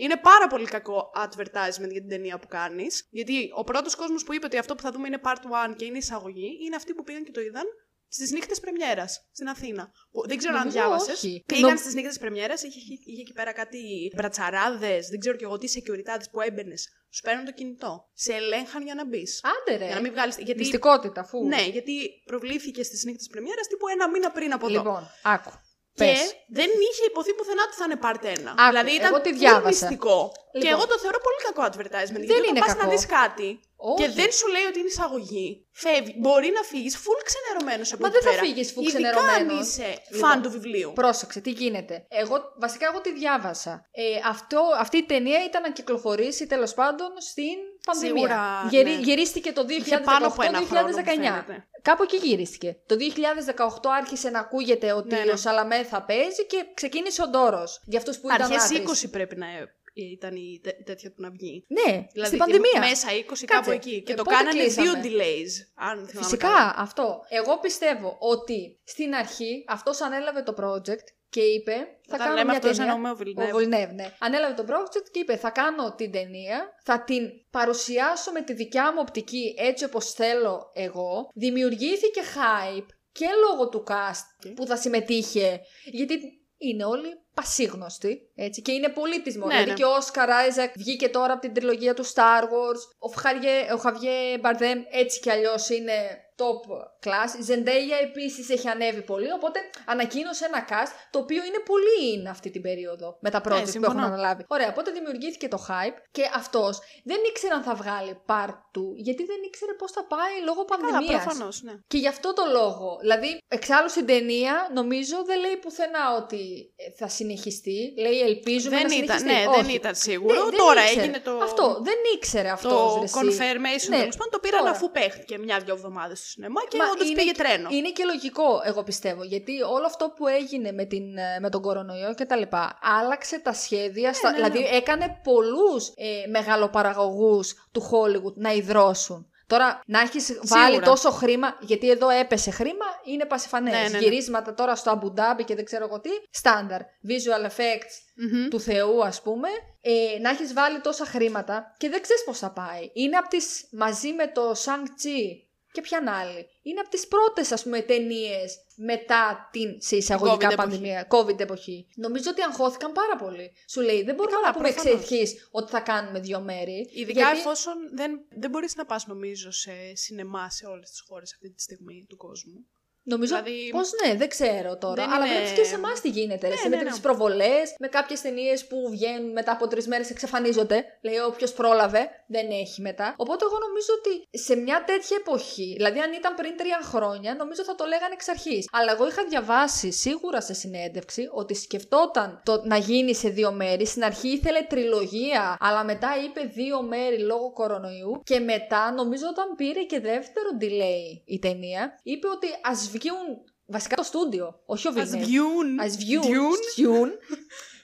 Είναι πάρα πολύ κακό advertisement για την ταινία που κάνεις. Γιατί ο πρώτος κόσμος που είπε ότι αυτό που θα δούμε είναι part 1 και είναι εισαγωγή, είναι αυτοί που πήγαν και το είδαν στις νύχτες Πρεμιέρας στην Αθήνα. Που δεν ξέρω αν Νομίζω διάβασες. όχι. Πήγαν Νο- στις νύχτες Πρεμιέρας, είχε, είχε εκεί πέρα κάτι μπρατσαράδες, δεν ξέρω κι εγώ τι security που έμπαινες. Σου παίρνουν το κινητό. Σε ελέγχαν για να μπεις. Άντε ρε, Για να μην βγάλει. Γιατί... μυστικότητα αφού... Ναι, γιατί προβλήθηκε στις νύχτες Πρεμιέρας τύπου ένα μήνα πριν από εδώ. Λοιπόν, άκου. Και Πες. δεν είχε υποθεί πουθενά ότι θα είναι part 1. Άκου, δηλαδή ήταν εγώ τη full διάβασα. μυστικό. Και Λοιπόν. εγώ το θεωρώ πολύ κακό advertisement. Δεν γιατί είναι όταν πας κακό. να δεις κάτι Όχι. και δεν σου λέει ότι είναι εισαγωγή, φεύγει. Μπορεί να φύγεις full ξενερωμένος από Μα εκεί δεν θα πέρα. φύγεις full Ειδικά ξενερωμένος. αν είσαι Λοιπόν, φαν του βιβλίου. Πρόσεξε, τι γίνεται. Εγώ, βασικά, εγώ τη διάβασα. Ε, αυτό, αυτή η ταινία ήταν να κυκλοφορήσει τέλος πάντων στην πανδημία. Σίγουρα, Γερι- ναι. Γυρίστηκε το 2018-2019. Είχε πάνω από ένα χρόνο, μου φαίνεται. Κάπου εκεί γυρίστηκε. Το 2018 άρχισε να ακούγεται ότι Ναι, ναι. ο Σαλαμέ θα παίζει και ξεκίνησε ο Ντόρος. Για αυτούς που ήταν Αρχές άκρης. 20 πρέπει να ε, ήταν η τε- τέτοια του να βγει. Ναι, Δηλαδή στην πανδημία. μέσα 20 κάπου εκεί. Και Ε, το πότε κάνανε κλείσαμε; δύο delays. Αν θυμάμαι καλά. Φυσικά, αυτό. Εγώ πιστεύω ότι στην αρχή αυτός ανέλαβε το project και είπε θα Όταν κάνω λέμε μια αυτός ταινία. εννοούμε ο Villeneuve. Ο Villeneuve, ναι. Ανέλαβε το project και είπε θα κάνω την ταινία, θα την παρουσιάσω με τη δικιά μου οπτική έτσι όπως θέλω εγώ. Δημιουργήθηκε hype και λόγω του cast Okay. που θα συμμετείχε, γιατί είναι όλοι πασίγνωστοι, έτσι, και είναι πολύ της μόνος. Ναι, δηλαδή ναι. και ο Όσκαρ Άιζακ βγήκε τώρα από την τριλογία του Star Wars, ο, Φχαριέ, ο Χαβιέ Μπαρδέμ έτσι κι αλλιώς είναι top class. Η Zendaya επίσης έχει ανέβει πολύ, οπότε ανακοίνωσε ένα cast το οποίο είναι πολύ in αυτή την περίοδο με τα project που Ε, συμφωνώ. έχουν αναλάβει. Ωραία, οπότε δημιουργήθηκε το hype και αυτός δεν ήξερε αν θα βγάλει part του, γιατί δεν ήξερε πώς θα πάει λόγω Καλά, πανδημίας. προφανώς, ναι. Και γι' αυτό το λόγο. Δηλαδή, εξάλλου στην ταινία, νομίζω δεν λέει πουθενά ότι ε, θα συνεχιστεί. Λέει ελπίζουμε Δεν να ήταν, συνεχιστεί. ναι, δεν Όχι. ήταν σίγουρο. Δεν- δεν Τώρα ήξερε. έγινε το. Αυτό. Δεν ήξερε αυτός. Το confirmation Ναι, τέλος πάντων το πήραν τώρα. αφού παίχτηκε μια-δυο εβδομάδες στο σινεμά και Μα όντως είναι- πήγε τρένο. Είναι και λογικό, εγώ πιστεύω, γιατί όλο αυτό που έγινε με, την, ε, με τον κορονοϊό και τα λοιπά, άλλαξε τα σχέδια, στα, ναι, ναι. δηλαδή έκανε πολλούς ε, μεγαλοπαραγωγούς του Hollywood να ιδρώσουν. Τώρα, να έχεις βάλει τόσο χρήμα, γιατί εδώ έπεσε χρήμα, είναι πασιφανές. Ναι, ναι, ναι. Γυρίσματα τώρα στο Αμπουντάμπι και δεν ξέρω εγώ τι, στάνταρ. Visual effects Μμμ. του Θεού, ας πούμε, ε, να έχεις βάλει τόσα χρήματα και δεν ξέρεις πώς θα πάει. Είναι από τις μαζί με το Shang-Chi Και ποιαν άλλη. Είναι από τις πρώτες, ας πούμε, ταινίες μετά την σε εισαγωγικά COVID πανδημία, COVID εποχή. Νομίζω ότι αγχώθηκαν πάρα πολύ. Σου λέει, δεν μπορούμε καλά, να πούμε εξ προφανώς. αρχή ότι θα κάνουμε δύο μέρη. Ειδικά γιατί- εφόσον δεν, δεν μπορείς να πας νομίζω σε σινεμά σε όλες τις χώρες αυτή τη στιγμή του κόσμου. Νομίζω Δηλαδή- πως ναι, δεν ξέρω τώρα. Δεν αλλά είναι- βλέπεις και σε εμάς τι γίνεται. ρε. Ναι, σε ναι, με ναι. τι προβολές, με κάποιες ταινίες που βγαίνουν μετά από τρεις μέρες εξαφανίζονται. Λέει όποιος πρόλαβε, δεν έχει μετά. Οπότε εγώ νομίζω ότι σε μια τέτοια εποχή, δηλαδή αν ήταν πριν τρία χρόνια, νομίζω θα το λέγανε εξ αρχής. Αλλά εγώ είχα διαβάσει σίγουρα σε συνέντευξη ότι σκεφτόταν το να γίνει σε δύο μέρη. Στην αρχή ήθελε τριλογία, αλλά μετά είπε δύο μέρη λόγω κορονοϊού. Και μετά, νομίζω όταν πήρε και δεύτερο delay η ταινία, είπε ότι ας βγουν. Βασικά το στούντιο, όχι ο Ας Villeneuve. βγουν. Ας βγουν. Dune. βγουν.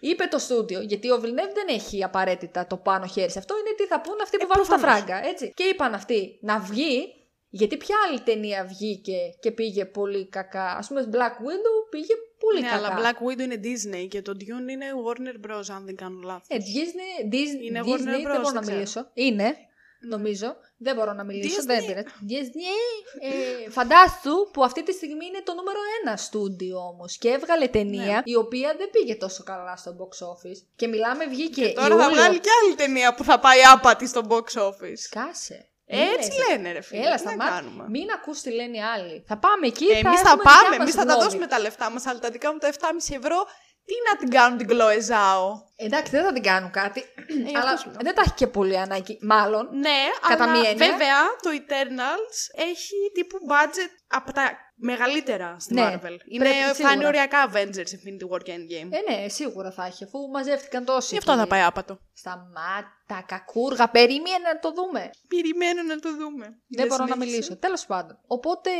Είπε το στούντιο, γιατί ο Villeneuve δεν έχει απαραίτητα το πάνω χέρι σε αυτό, είναι τι θα πούν αυτοί που Ε, βάλουν τα προφανώς. φράγκα, έτσι. Και είπαν αυτοί να βγει, γιατί ποια άλλη ταινία βγήκε και πήγε πολύ κακά. Ας πούμε, Black Widow πήγε πολύ Ναι, κακά. αλλά Black Widow είναι Disney και το Dune είναι Warner Bros. αν δεν κάνω λάθος. Ε, Disney, Disney, Είναι Disney Warner δεν Bros, μπορώ να δεν ξέρω. μιλήσω. Είναι, νομίζω. Δεν μπορώ να μιλήσω, Disney. δεν πειράζει. Disney, ε, φαντάσου που αυτή τη στιγμή είναι το νούμερο ένα στούντιο όμως και έβγαλε ταινία Ναι. η οποία δεν πήγε τόσο καλά στο box office και μιλάμε βγήκε Και τώρα θα Ιούλιο. βγάλει και άλλη ταινία που θα πάει άπατη στο box office. Κάσε. Έτσι Μην λένε ρε φίλε. Έλα, τι να σταμάτα. κάνουμε. Μην ακούς τι λένε οι άλλοι. Θα πάμε εκεί. Εμείς θα, έχουμε πάμε, δικιά εμείς μας θα τα γνώμη. δώσουμε τα λεφτά μας, αλλά τα δικά μου τα 7,5 ευρώ τι να την κάνουν την Κλοεζάο. Εντάξει, δεν θα την κάνουν κάτι. αυτό αλλά σου λέω. δεν τα έχει και πολύ ανάγκη. Μάλλον. Ναι, Κατά αλλά μία έννοια. βέβαια το Eternals έχει τύπου budget από τα μεγαλύτερα στη Ναι, Marvel. Είναι, πρέπει, θα σίγουρα. είναι οριακά Avengers Infinity War και Endgame. Ε, ναι, σίγουρα θα έχει, αφού μαζεύτηκαν τόσοι. Γι' αυτό θα φίλοι. πάει άπατο. Σταμάτα, κακούργα, περίμενε να το δούμε. Περιμένω να το δούμε. Δεν μπορώ να συνέχισε. μιλήσω. Τέλος πάντων. Οπότε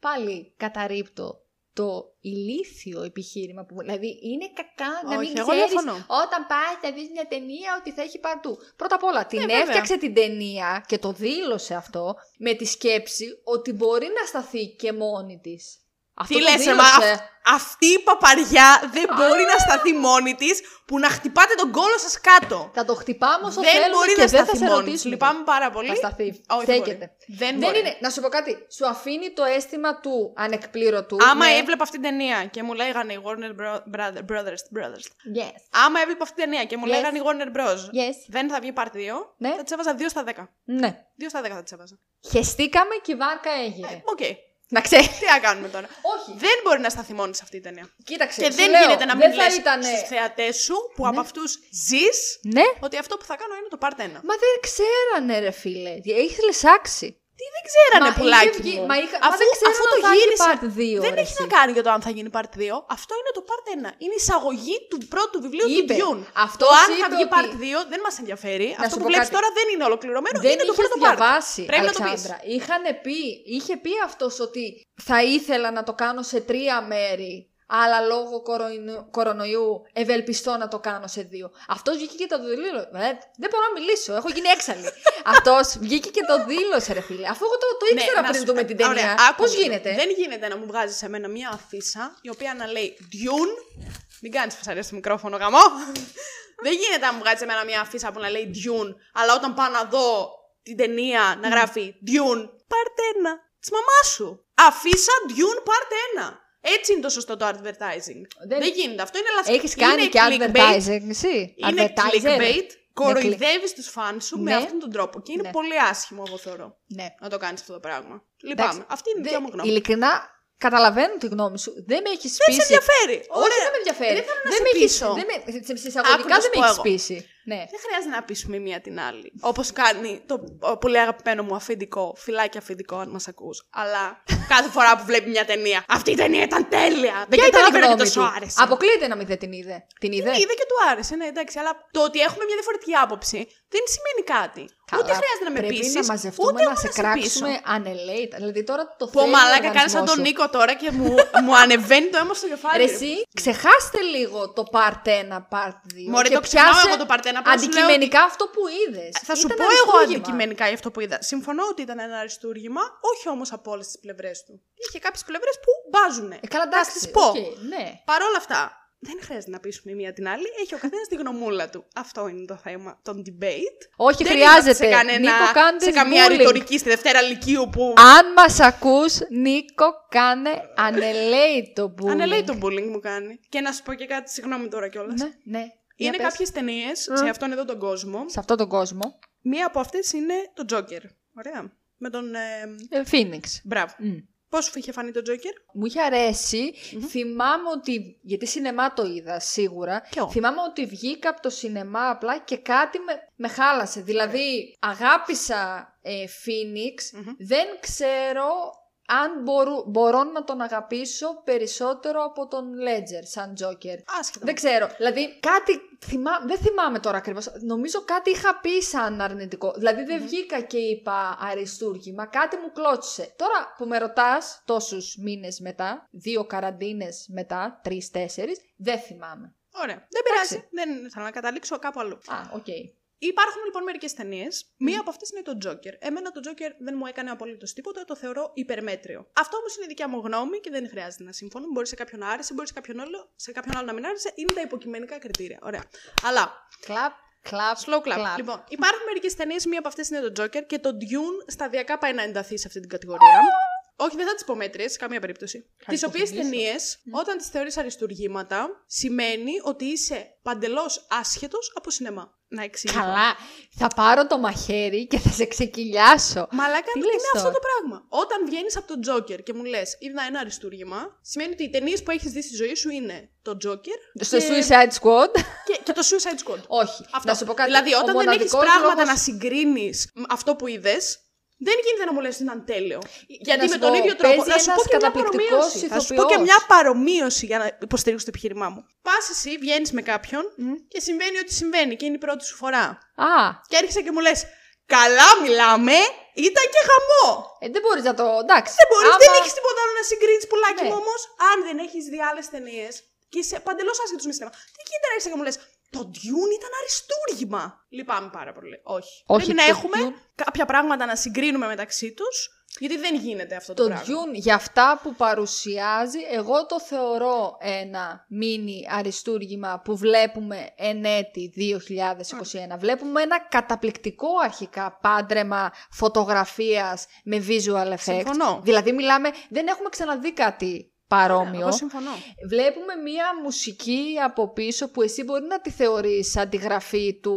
πάλι καταρρύπτω το ηλίθιο επιχείρημα που δηλαδή είναι κακά να Όχι, μην εγώ ξέρεις διαφωνώ. όταν πας να δεις μια ταινία ότι θα έχει παντού. Πρώτα απ' όλα την Ναι, βέβαια. έφτιαξε την ταινία και το δήλωσε αυτό με τη σκέψη ότι μπορεί να σταθεί και μόνη της. Αυτό Τι το λες, ρε, μα δήλωσε. αυ- αυτή η παπαριά δεν μπορεί να σταθεί μόνη της που να χτυπάτε τον κώλο σας κάτω. Θα το χτυπάμε όσο δεν θέλουμε μπορεί και να δεν θα σταθεί σε μόνη της. ρωτήσουμε. Λυπάμαι πάρα πολύ. Θα σταθεί. Όχι, δεν Στέκεται. μπορεί. Δεν, Δεν μπορεί. είναι, να σου πω κάτι, σου αφήνει το αίσθημα του ανεκπλήρωτου. Άμα ναι. έβλεπα αυτή την ταινία και μου λέγανε οι Warner Bro- Brother- Brothers, brothers. Yes. Άμα έβλεπα αυτή την ταινία και μου Yes. λέγανε οι Warner Bros. Yes. Δεν θα βγει part 2, Ναι. θα τη έβαζα 2 στα 10. Ναι. 2 στα 10 θα τη έβαζα. Χεστήκαμε και η βάρκα έγινε. Οκ. Να ξέρεις. Τι να κάνουμε τώρα. Όχι. Δεν μπορεί να σταθεί μόνη σε αυτή η ταινία. Κοίταξε. Και σου δεν λέω, γίνεται να δεν μην θα λες ήτανε- στους θεατές σου που Ναι. από αυτούς ζεις Ναι. ότι αυτό που θα κάνω είναι το part 1. Μα δεν ξέρανε, ρε φίλε. Έχει λεσάξει. Τι δεν ξέρανε Μα πουλάκι είχε βγει- μου. μα είχα- μα αφού, δεν ξέρανε αφού αν το θα έχει γύρισα, part 2, δεν ρε έχει εσύ. να κάνει για το αν θα γίνει part 2. Αυτό είναι το part 1. Είναι η εισαγωγή του πρώτου βιβλίου Είπε. του Dune. Αυτός το αν θα είπε βγει ότι- part 2 δεν μας ενδιαφέρει. Αυτό σου που πω βλέπεις κάτι. τώρα δεν είναι ολοκληρωμένο. Δεν είναι το είχες πρώτο part. διαβάσει, Πρέπει να το πεις. Αλεξάνδρα. Είχανε πει, είχε πει αυτός ότι θα ήθελα να το κάνω σε τρία μέρη, αλλά λόγω κορονοϊού, κορονοϊού ευελπιστώ να το κάνω σε δύο. Αυτός βγήκε και το δήλωσε. Ε, δεν μπορώ να μιλήσω, έχω γίνει έξαλλη. (laughs) Αυτός βγήκε και το δήλωσε, ρε φίλε. Αφού εγώ το, το Ναι, ήξερα να πριν σου- δούμε την ταινία. Ωραία, άκου Πώς λίγο. γίνεται; Δεν γίνεται να μου βγάζεις εμένα μια αφίσα η οποία να λέει Dune. Μην κάνεις φασαρία στο μικρόφωνο, γαμό. (laughs) Δεν γίνεται να μου βγάζεις εμένα μια αφίσα που να λέει Dune, αλλά όταν πάω να δω την ταινία να γράφει Dune, part 1. Της μαμάς σου. Αφίσα Dune part 1. Έτσι είναι το σωστό το advertising. Δεν- Δεν, γίνεται. Αυτό είναι λάθο. Έχεις κάνει και advertising, εσύ. Είναι Advertiser. clickbait. Κοροϊδεύεις τους φαν σου με Ναι. αυτόν τον τρόπο. Και είναι Ναι. πολύ άσχημο, εγώ θεωρώ, Ναι. να το κάνεις αυτό το πράγμα. Λυπάμαι. Αυτή είναι η δικιά μου γνώμη. Ειλικρινά, καταλαβαίνω τη γνώμη σου. Δεν με έχεις Δεν πείσει. σε ενδιαφέρει. Όχι, Ωραία. δεν με ενδιαφέρει. Δεν θέλω να δεν σε με έχεις- πείσω. δεν με- σε- σε Άκου εισαγωγικά να δεν σου με πω έχεις εγώ. πείσει. Ναι. Δεν χρειάζεται να πείσουμε η μία την άλλη. Όπως κάνει το ο, πολύ αγαπημένο μου αφεντικό, φυλάκι αφεντικό, αν μας ακούς. Αλλά (laughs) κάθε φορά που βλέπει μια ταινία. Αυτή η ταινία ήταν τέλεια! Δεν Ποια ήταν η καταλαβαίνω γνώμη γιατί του; τόσο άρεσε. Αποκλείεται να μην δεν την είδε. Την είδε. Την είδε; και του άρεσε, ναι, εντάξει. Αλλά το ότι έχουμε μια διαφορετική άποψη δεν σημαίνει κάτι. ούτε χρειάζεται να με πρέπει πείσει. να μαζευτούμε ούτε να εγώ σε πείσω. κράξουμε ανελέητα. Δηλαδή τώρα το Πω θέλει ο μαλάκα, κάνεις οργανισμός σαν τον σου. Νίκο τώρα και μου, μου ανεβαίνει το αίμα στο κεφάλι. Ρε εσύ, ξεχάστε λίγο το part 1, part 2. Μωρέ, και το ξεχνάω πιάσε εγώ το part 1, απλά σου λέω Αντικειμενικά αυτό που είδες. Θα σου πω εγώ αντικειμενικά για αυτό που είδα. Συμφωνώ ότι ήταν ένα αριστούργημα, όχι όμως από όλες τις πλευρές του. Είχε κάποιες πλευρές που μπάζουνε. Ε, καλά, Θα εντάξει. τις πω. οκ, ναι. Παρ' όλα αυτά, δεν χρειάζεται να πείσουμε η μία την άλλη. Έχει ο καθένας τη γνωμούλα του. Αυτό είναι το θέμα των debate. Όχι, Δεν χρειάζεται. είμαστε σε, κανένα, Νίκο, κάντε σε καμία bullying. ρητορική στη Δευτέρα Λυκείου που Αν μας ακούς, Νίκο, κάνε ανελέει το bullying. ανελέει το bullying μου κάνει. Και να σου πω και κάτι, συγγνώμη τώρα κιόλας. Ναι, ναι. Για Είναι πες. κάποιες ταινίες σε αυτόν εδώ τον κόσμο. Σε αυτόν τον κόσμο. Μία από αυτές είναι το Joker. Ωραία. Με τον. Ε, Ε, Phoenix. μπράβο. Μμ. Πώς σου είχε φανεί το Joker, Μου είχε αρέσει. Θυμάμαι ότι. Γιατί σινεμά το είδα σίγουρα. Κι εγώ. Θυμάμαι ότι βγήκα από το σινεμά απλά και κάτι με, με χάλασε. Δηλαδή, αγάπησα ε, Phoenix. Δεν ξέρω αν μπορώ, μπορώ να τον αγαπήσω περισσότερο από τον Ledger σαν Joker. άσχετα. Δεν ξέρω. Δηλαδή, κάτι. Θυμά... Δεν θυμάμαι τώρα ακριβώς. Νομίζω κάτι είχα πει σαν αρνητικό. Δηλαδή, δεν βγήκα και είπα αριστούργημα. Κάτι μου κλώτσισε. Τώρα που με ρωτάς τόσους μήνες μετά, δύο καραντίνες μετά, τρει-τέσσερι, δεν θυμάμαι. Ωραία. Δεν πειράζει. Δεν ήθελα να καταλήξω κάπου αλλού. Α, οκ. Υπάρχουν λοιπόν μερικές ταινίες. Μία από αυτές είναι το Joker. Εμένα το Joker δεν μου έκανε απολύτως τίποτα, το θεωρώ υπερμέτριο. Αυτό όμως είναι η δικιά μου γνώμη και δεν χρειάζεται να συμφωνώ. Μπορεί σε κάποιον να άρεσε, μπορεί σε κάποιον άλλο, σε κάποιον άλλο να μην άρεσε. Είναι τα υποκειμενικά κριτήρια. Ωραία. Αλλά. Κλαπ, κλαπ, Slow clap. Λοιπόν, υπάρχουν μερικές ταινίες. Μία από αυτές είναι το Joker και το Dune σταδιακά πάει να ενταθεί σε αυτή την κατηγορία. Όχι, δεν θα τις πω μέτριε, σε καμία περίπτωση. Τις Ευχαριστώ, οποίες θα μιλήσω. ταινίε, όταν τις θεωρείς αριστουργήματα, σημαίνει ότι είσαι παντελώς άσχετος από σινεμά. Να εξηγήσω. Καλά. Θα πάρω το μαχαίρι και θα σε ξεκυλιάσω. Μαλάκα, Τι είναι λες αυτό τώρα; το πράγμα. Όταν βγαίνεις από τον Τζόκερ και μου λες, είδα ένα αριστούργημα, σημαίνει ότι οι ταινίες που έχεις δει στη ζωή σου είναι το Τζόκερ Στο και, Suicide Squad. και, και το Suicide Squad. Όχι. Αυτό. Να σου πω κάτι. Δηλαδή, Ο όταν δεν έχεις μοναδικός πράγματα λόγος- να συγκρίνεις αυτό που είδες, δεν γίνεται να μου λες ότι ήταν τέλειο. Γιατί να με σου τον πω, ίδιο τρόπο. παίζει Θα σου πω ένας και μια καταπληκτικός παρομοίωση. Θα σου πω και ηθοποιός. μια παρομοίωση για να υποστηρίξω το επιχείρημά μου. Πας εσύ, βγαίνεις με κάποιον και συμβαίνει ό,τι συμβαίνει και είναι η πρώτη σου φορά. Α, Και έρχεσαι και μου λες, Καλά μιλάμε, ήταν και χαμό. ε, δεν μπορείς να το. Εντάξει. Δεν μπορείς, Άμα- δεν έχεις τίποτα άλλο να συγκρίνεις πουλάκι Ναι. μου όμως. Αν δεν έχεις δει άλλες ταινίες και είσαι παντελώς άσχετος με σινεμά. Τι γίνεται να έρχεσαι και μου λες, Το Dune ήταν αριστούργημα. Λυπάμαι πάρα πολύ. Όχι. Όχι, Πρέπει να το έχουμε Dune- κάποια πράγματα να συγκρίνουμε μεταξύ τους, γιατί δεν γίνεται αυτό το, Το πράγμα. Dune για αυτά που παρουσιάζει, εγώ το θεωρώ ένα μίνι αριστούργημα που βλέπουμε εν έτη 2021. Βλέπουμε ένα καταπληκτικό αρχικά πάντρεμα φωτογραφίας με visual effects. Συμφωνώ. Δηλαδή μιλάμε, δεν έχουμε ξαναδεί κάτι παρόμοιο. Εγώ συμφωνώ. Βλέπουμε μία μουσική από πίσω που εσύ μπορεί να τη θεωρείς αντιγραφή του,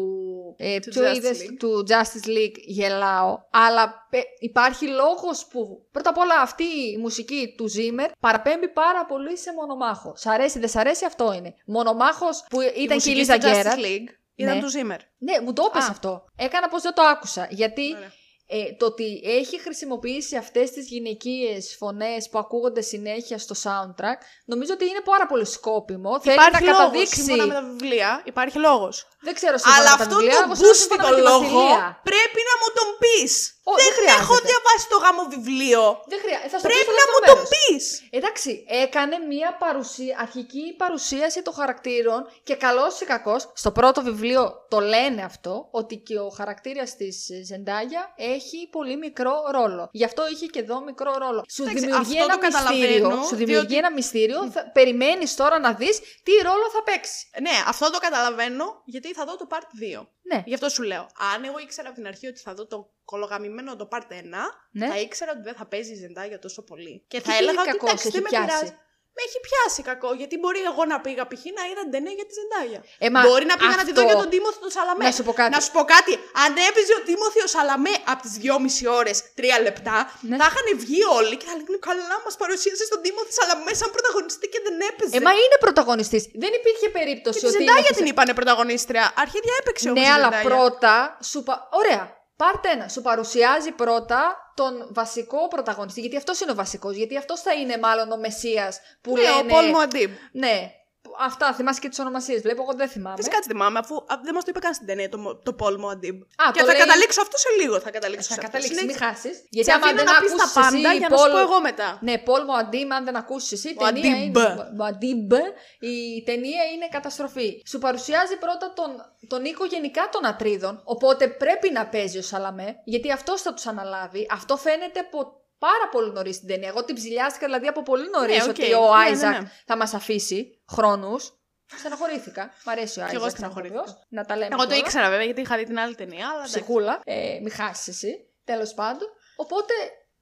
ε, Του ποιο Justice είδες, League. του Justice League γελάω, αλλά πε- υπάρχει λόγος που πρώτα απ' όλα αυτή η μουσική του Zimmer παραπέμπει πάρα πολύ σε μονομάχος. Σ' αρέσει, δεν σ' αρέσει, αυτό είναι. Μονομάχος που ήταν και η μουσική Λίζα στο Justice Γκέραρτ. League ήταν Ναι. του Zimmer. Ναι, μου το είπες Α. αυτό. Έκανα πως δεν το άκουσα. Γιατί Ωραία. Ε, το ότι έχει χρησιμοποιήσει αυτές τις γυναικείες φωνές που ακούγονται συνέχεια στο soundtrack, νομίζω ότι είναι πάρα πολύ σκόπιμο. Θέλει Υπάρχει να λόγος, καταδείξει. σύμφωνα με τα βιβλία, υπάρχει λόγος. Δεν ξέρω σύμφωνα Αλλά με τα αυτό βιβλία, το όπως ξέρω σύμφωνα μπούστικο με τη λόγο Βασιλεία. πρέπει να μου τον πεις. Ω, Δεν δεν χρειάζεται. έχω διαβάσει το γάμο βιβλίο. Δεν χρειάζεται. Θα στο Πρέπει πω να στο μου δεύτερο τον μέρος. πεις. Εντάξει, έκανε μια παρουσία, αρχική παρουσίαση των χαρακτήρων και καλός ή κακός, στο πρώτο βιβλίο το λένε αυτό, ότι και ο χαρακτήρας της Ζεντάγια έχει πολύ μικρό ρόλο. Γι' αυτό είχε και εδώ μικρό ρόλο. Σου Εντάξει, δημιουργεί αυτό ένα το καταλαβαίνω, μυστήριο. Σου δημιουργεί διότι- ένα μυστήριο. Θα, περιμένεις τώρα να δεις τι ρόλο θα παίξει. Ναι, αυτό το καταλαβαίνω γιατί θα δω το part 2. Ναι. Γι' αυτό σου λέω. Αν εγώ ήξερα από την αρχή ότι θα δω το κολογαμημένο το part 1, Ναι. θα ήξερα ότι δεν θα παίζει η Ζεντάγια τόσο πολύ. Και Τι θα έλεγα ότι κακός εντάξει, σε δεν έχει με πιάσει. πειράζει. Με έχει πιάσει κακό, γιατί μπορεί εγώ να πήγα π.χ. να είδα την ταινία για τη Ζεντάγια. Ε, μα Μπορεί να πήγα να τη δω αυτό- για τον Τίμωθη τον Σαλαμέ. Να σου πω κάτι. Να σου πω κάτι. Αν έπαιζε ο Τίμωθη ο Σαλαμέ από τις 2,5 ώρες, 3 λεπτά, Ναι. θα είχαν βγει όλοι και θα λέγανε Καλά, μας παρουσίασε τον Τίμωθη Σαλαμέ σαν πρωταγωνιστή και δεν έπαιζε. Ε, μα είναι πρωταγωνιστής. Δεν υπήρχε περίπτωση και τη ότι. Ζεντάγια είναι- την είπανε πρωταγωνίστρια. Αρχίδια έπαιξε όμως Ναι, η αλλά Ζεντάγια. πρώτα σου πα... Ωραία. Πάρτε ένα. Σου παρουσιάζει πρώτα τον βασικό πρωταγωνιστή. Γιατί αυτός είναι ο βασικός. Γιατί αυτός θα είναι μάλλον ο Μεσσίας που Ναι, λένε. ο Πολ Μουαντίμπ. Ναι. Αυτά, θυμάσαι και τις ονομασίες. Βλέπω, εγώ δεν θυμάμαι. Φυσικά τις θυμάμαι, αφού α, δεν μας το είπε καν στην ταινία το, το Πολ Μουαντίμπ. Α, Και το θα λέει- καταλήξω αυτό σε λίγο. Θα καταλήξω Θα σε αυτό. καταλήξεις, μην Συνέχισε. χάσεις. Σε Γιατί άμα αφήνω δεν να πεις τα ακούσει πάντα εσύ. για να σου Πολ- πω εγώ μετά. Ναι, Πολ Μουαντίμπ, αν δεν ακούσεις εσύ, η ταινία Μουαντίμπ. είναι. Μουαντίμπ, η ταινία είναι καταστροφή. Σου παρουσιάζει πρώτα τον, τον οίκο γενικά των Ατρίδων, οπότε πρέπει να παίζει ο Σαλαμέ, γιατί αυτό θα τους αναλάβει. Αυτό φαίνεται από πάρα πολύ νωρίς στην ταινία. Εγώ την ψυλλιάστηκα δηλαδή από πολύ νωρίς Ναι, οκ. ότι ο Ναι, ναι, Άιζακ ναι. θα μας αφήσει χρόνους. Στεναχωρήθηκα. Μ' αρέσει ο Άιζακ. εγώ σαν στεναχωρήθηκα. ηθοποιός. Να τα λέμε. Εγώ το τώρα. ήξερα βέβαια γιατί είχα δει την άλλη ταινία, αλλά εντάξει. Ψυχούλα. Ε, μη χάσεις εσύ. Τέλος πάντων. Οπότε,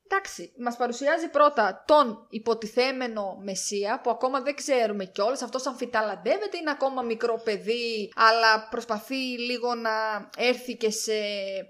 εντάξει, μας παρουσιάζει πρώτα τον υποτιθέμενο Μεσσία που ακόμα δεν ξέρουμε κιόλας. Αυτός αμφιταλαντεύεται, είναι ακόμα μικρό παιδί, αλλά προσπαθεί λίγο να έρθει και σε.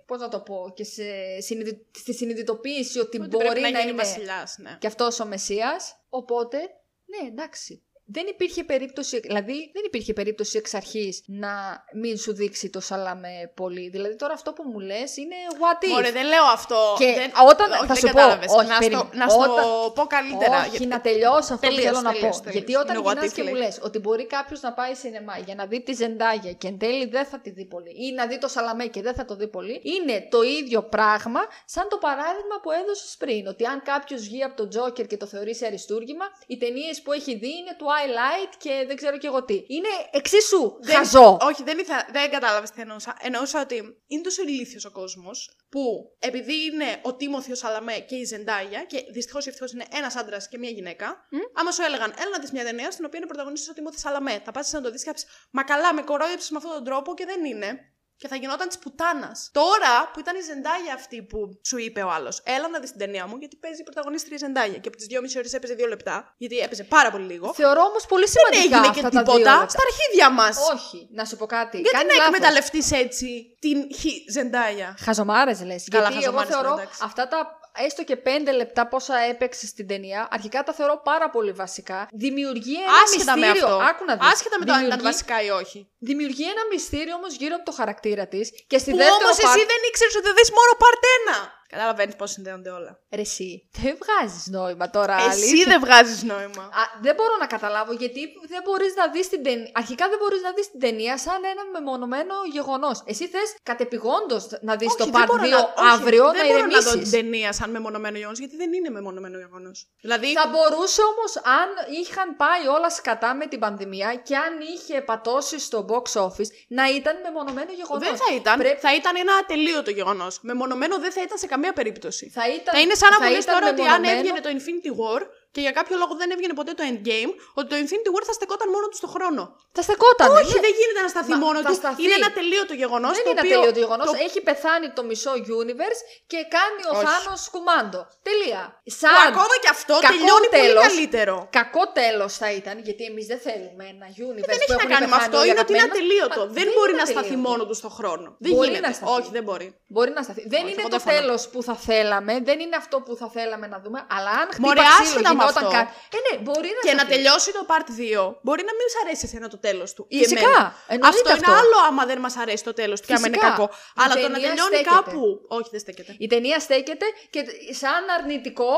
Πώς να το πω, και σε συνειδη- στη συνειδητοποίηση ότι, Ότι μπορεί πρέπει να, να, γίνει είναι βασιλιάς, ναι. και αυτός ο Μεσσίας. Οπότε, ναι, εντάξει. Δεν υπήρχε περίπτωση, δηλαδή δεν υπήρχε περίπτωση εξ αρχής να μην σου δείξει το Σαλαμέ πολύ. Δηλαδή τώρα αυτό που μου λες είναι what if. Μωρέ, δεν λέω αυτό. Και δεν... όταν- όχι, θα δεν σου πω, κατάλαβες. όχι, να, στο, περίμενε. να στο Όταν- πω καλύτερα. Όχι, γιατί- να τελειώσω αυτό Τελείως, που θέλω να τελείως, πω. τελείως. Γιατί όταν Είναι what γυρνάς if, και μου λέει. λες ότι μπορεί κάποιος να πάει σινεμά για να δει τη Ζεντάγια και εν τέλει δεν θα τη δει πολύ, ή να δει το Σαλαμέ και δεν θα το δει πολύ, είναι το ίδιο πράγμα σαν το παράδειγμα που έδωσες πριν. Ότι αν κάποιος βγει από τον Τζόκερ και το θεωρήσει αριστούργημα, οι ταινίες που έχει δει είναι Twilight και δεν ξέρω και εγώ τι. Είναι εξίσου Δεν- χαζό. Όχι, δεν, ήθελα, δεν κατάλαβες τι εννοούσα. Εννοούσα ότι είναι τόσο ηλίθιος ο κόσμος που επειδή είναι ο Τίμωθιο Σαλαμέ και η Ζεντάγια, και δυστυχώς ή ευτυχώς είναι ένας άντρας και μία γυναίκα, άμα σου έλεγαν, έλα να δεις μια ταινία στην οποία είναι πρωταγωνιστή ο Τίμωθη Σαλαμέ, θα πας να το δεις και θα πεις, Μα καλά, με κορόιδεψες με αυτόν τον τρόπο και δεν είναι. Και θα γινόταν της πουτάνας. Τώρα που ήταν η Ζεντάγια αυτή που σου είπε ο άλλος, έλα να δεις την ταινία μου, γιατί παίζει η πρωταγωνίστρια η Ζεντάγια. Και από τις 2,5 ώρες έπαιζε 2 λεπτά, γιατί έπαιζε πάρα πολύ λίγο. Θεωρώ όμως πολύ Δεν σημαντικά έγινε αυτά και τα δύο τίποτα λεπτά. στα αρχίδια μας. Όχι, να σου πω κάτι. Γιατί Κάνει να λάθος. εκμεταλλευτείς έτσι την χι Ζεντάγια. Χαζομάρες λες. Καλά, Γιατί εγώ χαζομάρες, θεωρώ εντάξει. αυτά τα έστω και πέντε λεπτά πόσα έπαιξε στην ταινία, αρχικά τα θεωρώ πάρα πολύ βασικά. Δημιουργεί ένα Άσχετα με μυστήριο. αυτό. Άκου να δεις. Άσχετα με το αν ήταν Δημιουργεί- βασικά ή όχι. Δημιουργεί ένα μυστήριο όμως γύρω από το χαρακτήρα της και στη Που δεύτερη όμως εσύ δεν ήξερες ότι δεις μόνο part 1. Καταλαβαίνεις πώς συνδέονται όλα. Ρε εσύ, δεν βγάζεις νόημα τώρα. Εσύ αλήθεια. δεν βγάζεις νόημα. Α, δεν μπορώ να καταλάβω γιατί δεν μπορείς να δεις την ταινία. Αρχικά δεν μπορείς να δεις την ταινία σαν ένα μεμονωμένο γεγονός. Εσύ θες κατεπηγόντως να δεις το Όχι, part 2 δεν μπορώ να- όχι, αύριο δεν να μπορώ να δω την ηρεμήσει. ταινία σαν μεμονωμένο γεγονός, γιατί δεν είναι μεμονωμένο γεγονός. Δηλαδή, Θα μπορούσε όμως, αν είχαν πάει όλα σκατά με την πανδημία και αν είχε πατώσει στο box office, να ήταν μεμονωμένο γεγονός. δεν θα ήταν. Πρέπει- Θα ήταν ένα ατελείωτο γεγονός. Μεμονωμένο δεν θα ήταν σε καμία περίπτωση. Θα, ήταν, Θα είναι σαν να θα μου λες ήταν τώρα ότι αν μεμονωμένο- έβγαινε το Infinity War και για κάποιο λόγο δεν έβγαινε ποτέ το Endgame, ότι το Infinity War θα στεκόταν μόνο του στο χρόνο. Θα στεκόταν. Όχι, δεν γίνεται να σταθεί Μα, μόνο θα του. σταθεί. Είναι ένα τελείωτο γεγονός. Δεν είναι ατελείωτο το γεγονός. Έχει πεθάνει το μισό universe και κάνει ο Όχι. Θάνος κουμάντο. Τελεία. Που Σαν ακόμα και αυτό κακό τελειώνει πολύ τέλος. καλύτερο. κακό τέλος θα ήταν, γιατί εμείς δεν θέλουμε ένα universe Δεν που έχει να έχουν κάνει με πεθάνει αυτό. όλοι Είναι ότι είναι αγαπημένοι. ατελείωτο. Μα, Δεν μπορεί είναι να σταθεί ατελείωτο. μόνο του στο χρόνο. Δεν Μπορεί γίνεται. να σταθεί. Όχι, δεν μπορεί. Μπορεί να σταθεί. Δεν Όχι, είναι εγώ το δεν φωνώ. τέλος που θα θέλαμε, δεν είναι αυτό που θα θέλαμε να δούμε, αλλά αν χτύπα Μωρέ, ξύλο άσχετα με γινόταν αυτό. κάτι. Ε, ναι, μπορεί να Και να σταθεί. τελειώσει το part 2, μπορεί να μην σ' αρέσει εσένα το τέλος του. ή Φυσικά. εμένα. Εννοείται Αυτό, αυτό. είναι άλλο άμα δεν μας αρέσει το τέλος του και άμα είναι Φυσικά. κακό. Η Αλλά το να ταινία τελειώνει στέκεται. κάπου. Όχι, δεν στέκεται. Η ταινία στέκεται και σαν αρνητικό.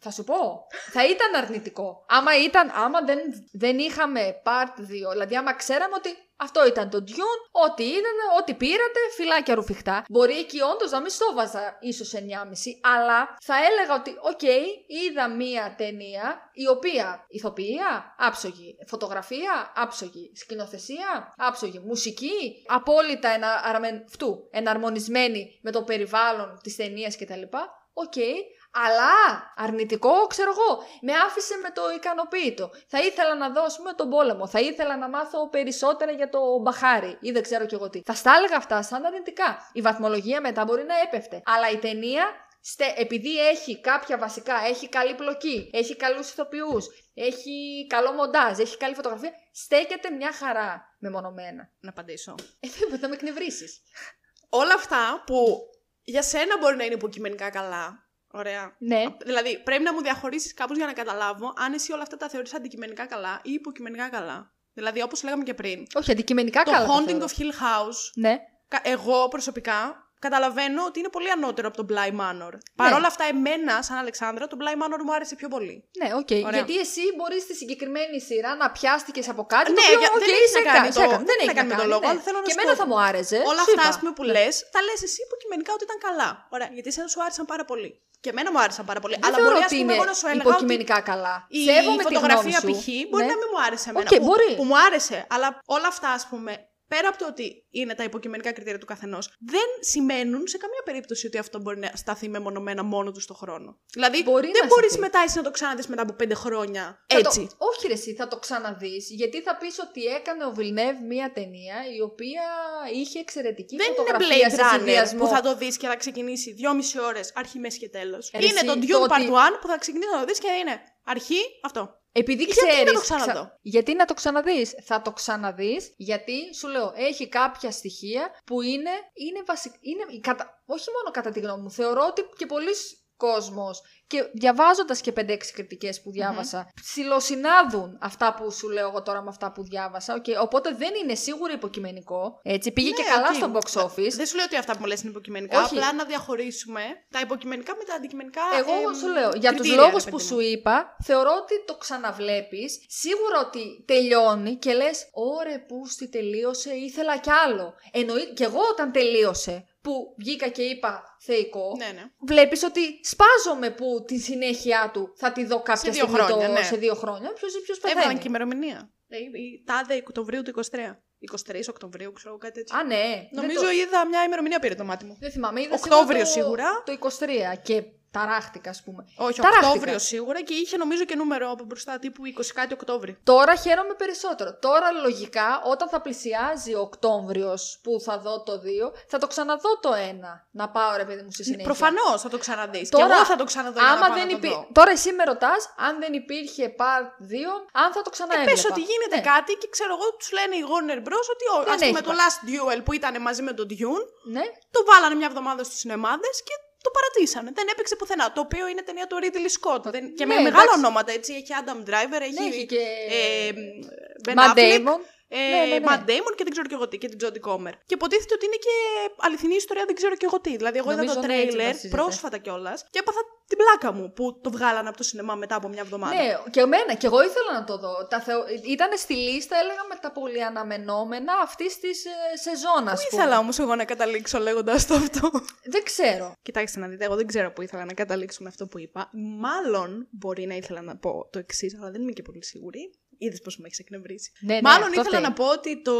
Θα σου πω. Θα ήταν αρνητικό. Άμα, ήταν, άμα δεν, δεν είχαμε part 2, δηλαδή άμα ξέραμε ότι αυτό ήταν το Dune, ό,τι ήταν, ό,τι πήρατε, φυλάκια ρουφιχτά. Μπορεί εκεί όντως να μην στο βάζα ίσω 9,5, αλλά θα έλεγα ότι, οκ, είδα μία ταινία η οποία ηθοποιία, άψογη, φωτογραφία, άψογη, σκηνοθεσία, άψογη, μουσική, απόλυτα ενα, αραμεν- φτού, εναρμονισμένη με το περιβάλλον της ταινίας κτλ. Οκ, αλλά αρνητικό, ξέρω εγώ, με άφησε με το ανικανοποίητο. Θα ήθελα να δω, ας πούμε, τον πόλεμο. Θα ήθελα να μάθω περισσότερα για το μπαχάρι ή δεν ξέρω κι εγώ τι. Θα στα έλεγα αυτά σαν αρνητικά. Η βαθμολογία μετά μπορεί να έπεφτε. Αλλά η ταινία, στε, επειδή έχει κάποια βασικά, έχει καλή πλοκή, έχει καλούς ηθοποιούς, έχει καλό μοντάζ, έχει καλή φωτογραφία, στέκεται μια χαρά μεμονωμένα. Να απαντήσω. Ε, δεν θα με εκνευρίσεις. Όλα αυτά που για σένα μπορεί να είναι υποκειμενικά καλά. Ωραία. Ναι. Δηλαδή, πρέπει να μου διαχωρίσεις κάπως για να καταλάβω αν εσύ όλα αυτά τα θεωρείς αντικειμενικά καλά ή υποκειμενικά καλά. Δηλαδή, όπως λέγαμε και πριν. Όχι, αντικειμενικά Το καλά. τα Haunting θεωρώ. of Hill House, Ναι. κα- εγώ προσωπικά καταλαβαίνω ότι είναι πολύ ανώτερο από τον Bly Ναι. Manor. Παρ' όλα αυτά, εμένα, σαν Αλεξάνδρα, το Bly Manor μου άρεσε πιο πολύ. Ναι, οκ. Ωραία. Γιατί εσύ μπορείς στη συγκεκριμένη σειρά να πιάστηκες από κάτι. Ναι, το οποίο, για- οκ, δεν έχει σε να κάνει έκανε, το- σε έκανε. δεν έχει να κάνει με τον λόγο, ναι. αλλά θέλω να Και σου εμένα πω, θα μου άρεσε. Όλα σου αυτά, είπα. ας πούμε, που Ναι. λες, τα λες εσύ υποκειμενικά ότι ήταν καλά. Ωραία, γιατί εσένα σου άρεσαν πάρα πολύ. Και εμένα μου άρεσαν πάρα πολύ. Δεν αλλά θεωρώ μπορεί, ας ότι πούμε, είναι εγώ να σου έλεγα υποκειμενικά καλά. ότι η Σέβομαι τη φωτογραφία γνώμη π.χ. σου. μπορεί Ναι. να μην μου άρεσε εμένα. Οκ, που, μπορεί. που μου άρεσε. Αλλά όλα αυτά, ας πούμε, πέρα από το ότι είναι τα υποκειμενικά κριτήρια του καθενός, δεν σημαίνουν σε καμία περίπτωση ότι αυτό μπορεί να σταθεί μεμονωμένα μόνο τους στο χρόνο. Δηλαδή, Μπορεί δεν να μπορείς σταθεί. μετά εσύ να το ξαναδείς μετά από πέντε χρόνια Θα έτσι. Το, όχι ρε εσύ, θα το ξαναδείς, γιατί θα πεις ότι έκανε ο Βιλνεύ μία ταινία η οποία είχε εξαιρετική Δεν είναι φωτογραφία Blade σε Runner συνδυασμό. που θα το δεις και θα ξεκινήσει δυόμιση ώρες αρχή, μέση και τέλος. Ρε Είναι εσύ, το το Dune ότι- Part 1 που θα ξεκινήσει να το δεις και είναι αρχή αυτό. Επειδή Γιατί ξέρεις, να το ξαναδώ; γιατί να το ξαναδείς; Θα το ξαναδείς γιατί σου λέω έχει κάποια στοιχεία που είναι, είναι, βασικ... είναι η κατα... όχι μόνο κατά τη γνώμη μου. Θεωρώ ότι και πολλοί κόσμος και διαβάζοντας και 5-6 κριτικές που διάβασα ψιλοσυνάδουν αυτά που σου λέω εγώ τώρα με αυτά που διάβασα. Οκ, Οπότε δεν είναι σίγουρα υποκειμενικό. Έτσι, πήγε και Ναι, καλά οκ. στο box office. Δεν σου λέω ότι αυτά που μου λες είναι υποκειμενικά. Όχι. Απλά να διαχωρίσουμε τα υποκειμενικά με τα αντικειμενικά. Εγώ εμ, σου λέω, για τους κριτήρια, λόγους ρε που παιδί σου μου. είπα, θεωρώ ότι το ξαναβλέπεις, σίγουρα ότι τελειώνει και λες, ωρε πούστη τελείωσε, ήθελα κι άλλο. Εννοεί, και εγώ όταν τελείωσε, που βγήκα και είπα θεϊκό, Ναι, ναι. βλέπεις ότι σπάζομαι που τη συνέχεια του θα τη δω κάποια δύο στιγμή χρόνια, το- ναι. σε δύο χρόνια. Ποιος, ποιος Έβαλαν πεθαίνει; και ημερομηνία. Ε, η- Τάδε Οκτωβρίου του 23. 23 Οκτωβρίου, ξέρω εγώ, κάτι τέτοιο. Α, ναι. δεν Νομίζω το- είδα μια ημερομηνία πήρε το μάτι μου. Δεν θυμάμαι. Είδα Οκτώβριο το- σίγουρα. Το 23 και ταράχτηκα, ας πούμε. Όχι, Ταράχτηκα. Οκτώβριο σίγουρα και είχε νομίζω και νούμερο από μπροστά τύπου 20 κάτι Οκτώβριο. Τώρα χαίρομαι περισσότερο. Τώρα λογικά όταν θα πλησιάζει ο Οκτώβριος που θα δω το 2, θα το ξαναδώ το 1. Να πάω ρε παιδί μου στη συνέχεια. Προφανώς θα το ξαναδείς. Και Τώρα, εγώ θα το ξαναδώ. για να Άμα πάω δεν να το υπή... δω. Τώρα εσύ με ρωτάς αν δεν υπήρχε part 2, αν θα το Ε, ξαναέβλεπα. πες ότι γίνεται Ναι. κάτι και ξέρω εγώ, τους λένε οι Warner Bros. ότι ο, Δεν ας πούμε έχει το πάει. Last Duel που ήταν μαζί με τον Dune, Ναι. το βάλανε μια εβδομάδα στους σινεμάδες και το παρατήσανε. Δεν έπαιξε πουθενά. Το οποίο είναι ταινία του Ridley Scott. Δεν... Και με Ναι, μεγάλα εντάξει. ονόματα έτσι. Έχει Adam Driver, έχει, Ναι, έχει και. ε, Ben Matt Affleck, Damon. Ε, Ναι, ναι, ναι. Matt Damon και δεν ξέρω και εγώ τι, και την Jodie Comer. Και υποτίθεται ότι είναι και αληθινή ιστορία, δεν ξέρω και εγώ τι. Δηλαδή, εγώ είδα Νομίζω το ναι, έτσι τρέιλερ βασίζεται. πρόσφατα κιόλας και έπαθα την πλάκα μου που το βγάλανε από το σινεμά μετά από μια εβδομάδα. Ναι, και εμένα, και εγώ ήθελα να το δω. Τα θεω... Ήταν στη λίστα, έλεγα, με τα πολύ αναμενόμενα αυτή τη ε, σεζόν, ας Πού πούμε. ήθελα όμως εγώ να καταλήξω λέγοντας το αυτό; Δεν ξέρω. Κοιτάξτε να δείτε, εγώ δεν ξέρω που ήθελα να καταλήξω με αυτό που είπα. Μάλλον μπορεί να ήθελα να πω το εξής, αλλά δεν είμαι και πολύ σίγουρη. Είδες πώ με έχει εκνευρίσει. Ναι, ναι, Μάλλον αυτό ήθελα φταίει. να πω ότι το,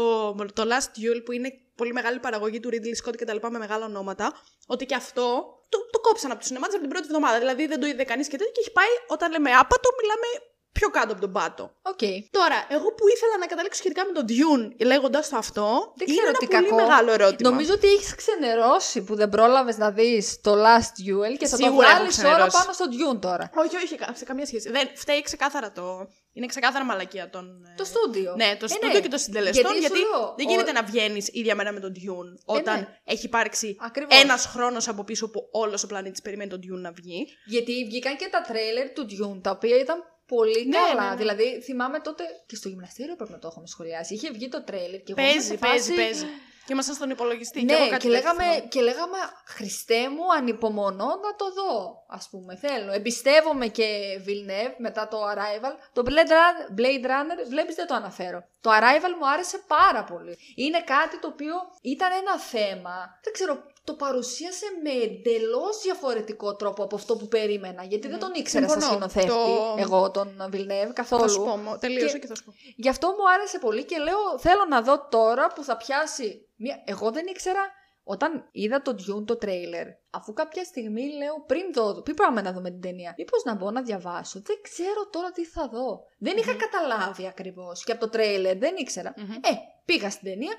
το Last Duel που είναι πολύ μεγάλη παραγωγή του Ridley Scott και τα λοιπά με μεγάλα ονόματα, ότι και αυτό το, το κόψαν από τους σινεμάδες από την πρώτη εβδομάδα. Δηλαδή δεν το είδε κανείς και τέτοιο και έχει πάει όταν λέμε άπατο, μιλάμε πιο κάτω από τον πάτο. Οκ. Τώρα, εγώ που ήθελα να καταλήξω σχετικά με τον Dune λέγοντας το αυτό, Δεν είναι ξέρω ένα τι πολύ κακό. μεγάλο ερώτημα. Νομίζω ότι έχεις ξενερώσει που δεν πρόλαβες να δεις το Last Duel και θα Σίγουρα το έχω βγάλεις ξενερώσει. ώρα πάνω στο Dune τώρα. Όχι, όχι, κα- σε καμία σχέση. Δεν, φταίει ξεκάθαρα το. Είναι ξεκάθαρα μαλακία των. ε, Το στούντιο. Ναι, το Ε, στούντιο ναι. και των συντελεστών. Γιατί Γιατί, σου λέω, δεν ο- γίνεται να βγαίνεις ίδια μέρα με τον Dune όταν ναι. έχει υπάρξει Ακριβώς. ένας χρόνος από πίσω που όλος ο πλανήτης περιμένει τον Dune να βγει. Γιατί βγήκαν και τα τρέιλερ του Dune, τα οποία ήταν πολύ Ναι, καλά. ναι, ναι. Δηλαδή, θυμάμαι τότε και στο γυμναστήριο πρέπει να το έχουμε σχολιάσει. Είχε βγει το τρέιλερ και εγώ Παίζει, ήμουν σε παίζει, φάση- παίζει. Και ήμασταν στον υπολογιστή. Ναι, εγώ και, κάτι τέτοιο λέγαμε, θυμάμαι. και λέγαμε, Χριστέ μου, ανυπομονώ να το δω, ας πούμε, θέλω. Εμπιστεύομαι και Villeneuve μετά το Arrival. Το Blade Runner, Blade Runner, βλέπεις δεν το αναφέρω. Το Arrival μου άρεσε πάρα πολύ. Είναι κάτι το οποίο ήταν ένα θέμα, δεν ξέρω, το παρουσίασε με εντελώς διαφορετικό τρόπο από αυτό που περίμενα. Γιατί δεν τον ήξερα σαν Συμφωνώ. σκηνοθέτη, Το- εγώ τον Villeneuve, καθόλου. Θα σου πω, μο- τελείωσε Και- και θα σου πω. Γι' αυτό μου άρεσε πολύ και λέω θέλω να δω τώρα που θα πιάσει. Μια... Εγώ δεν ήξερα όταν είδα το Dune το τρέιλερ. Αφού κάποια στιγμή λέω πριν δω, πριν πάμε να δούμε την ταινία. Μήπως να μπω να διαβάσω. Δεν ξέρω τώρα τι θα δω. Δεν είχα καταλάβει ακριβώς. Και από το τρέιλερ δεν ήξερα. Μμμ. Ε, πήγα στην ταινία.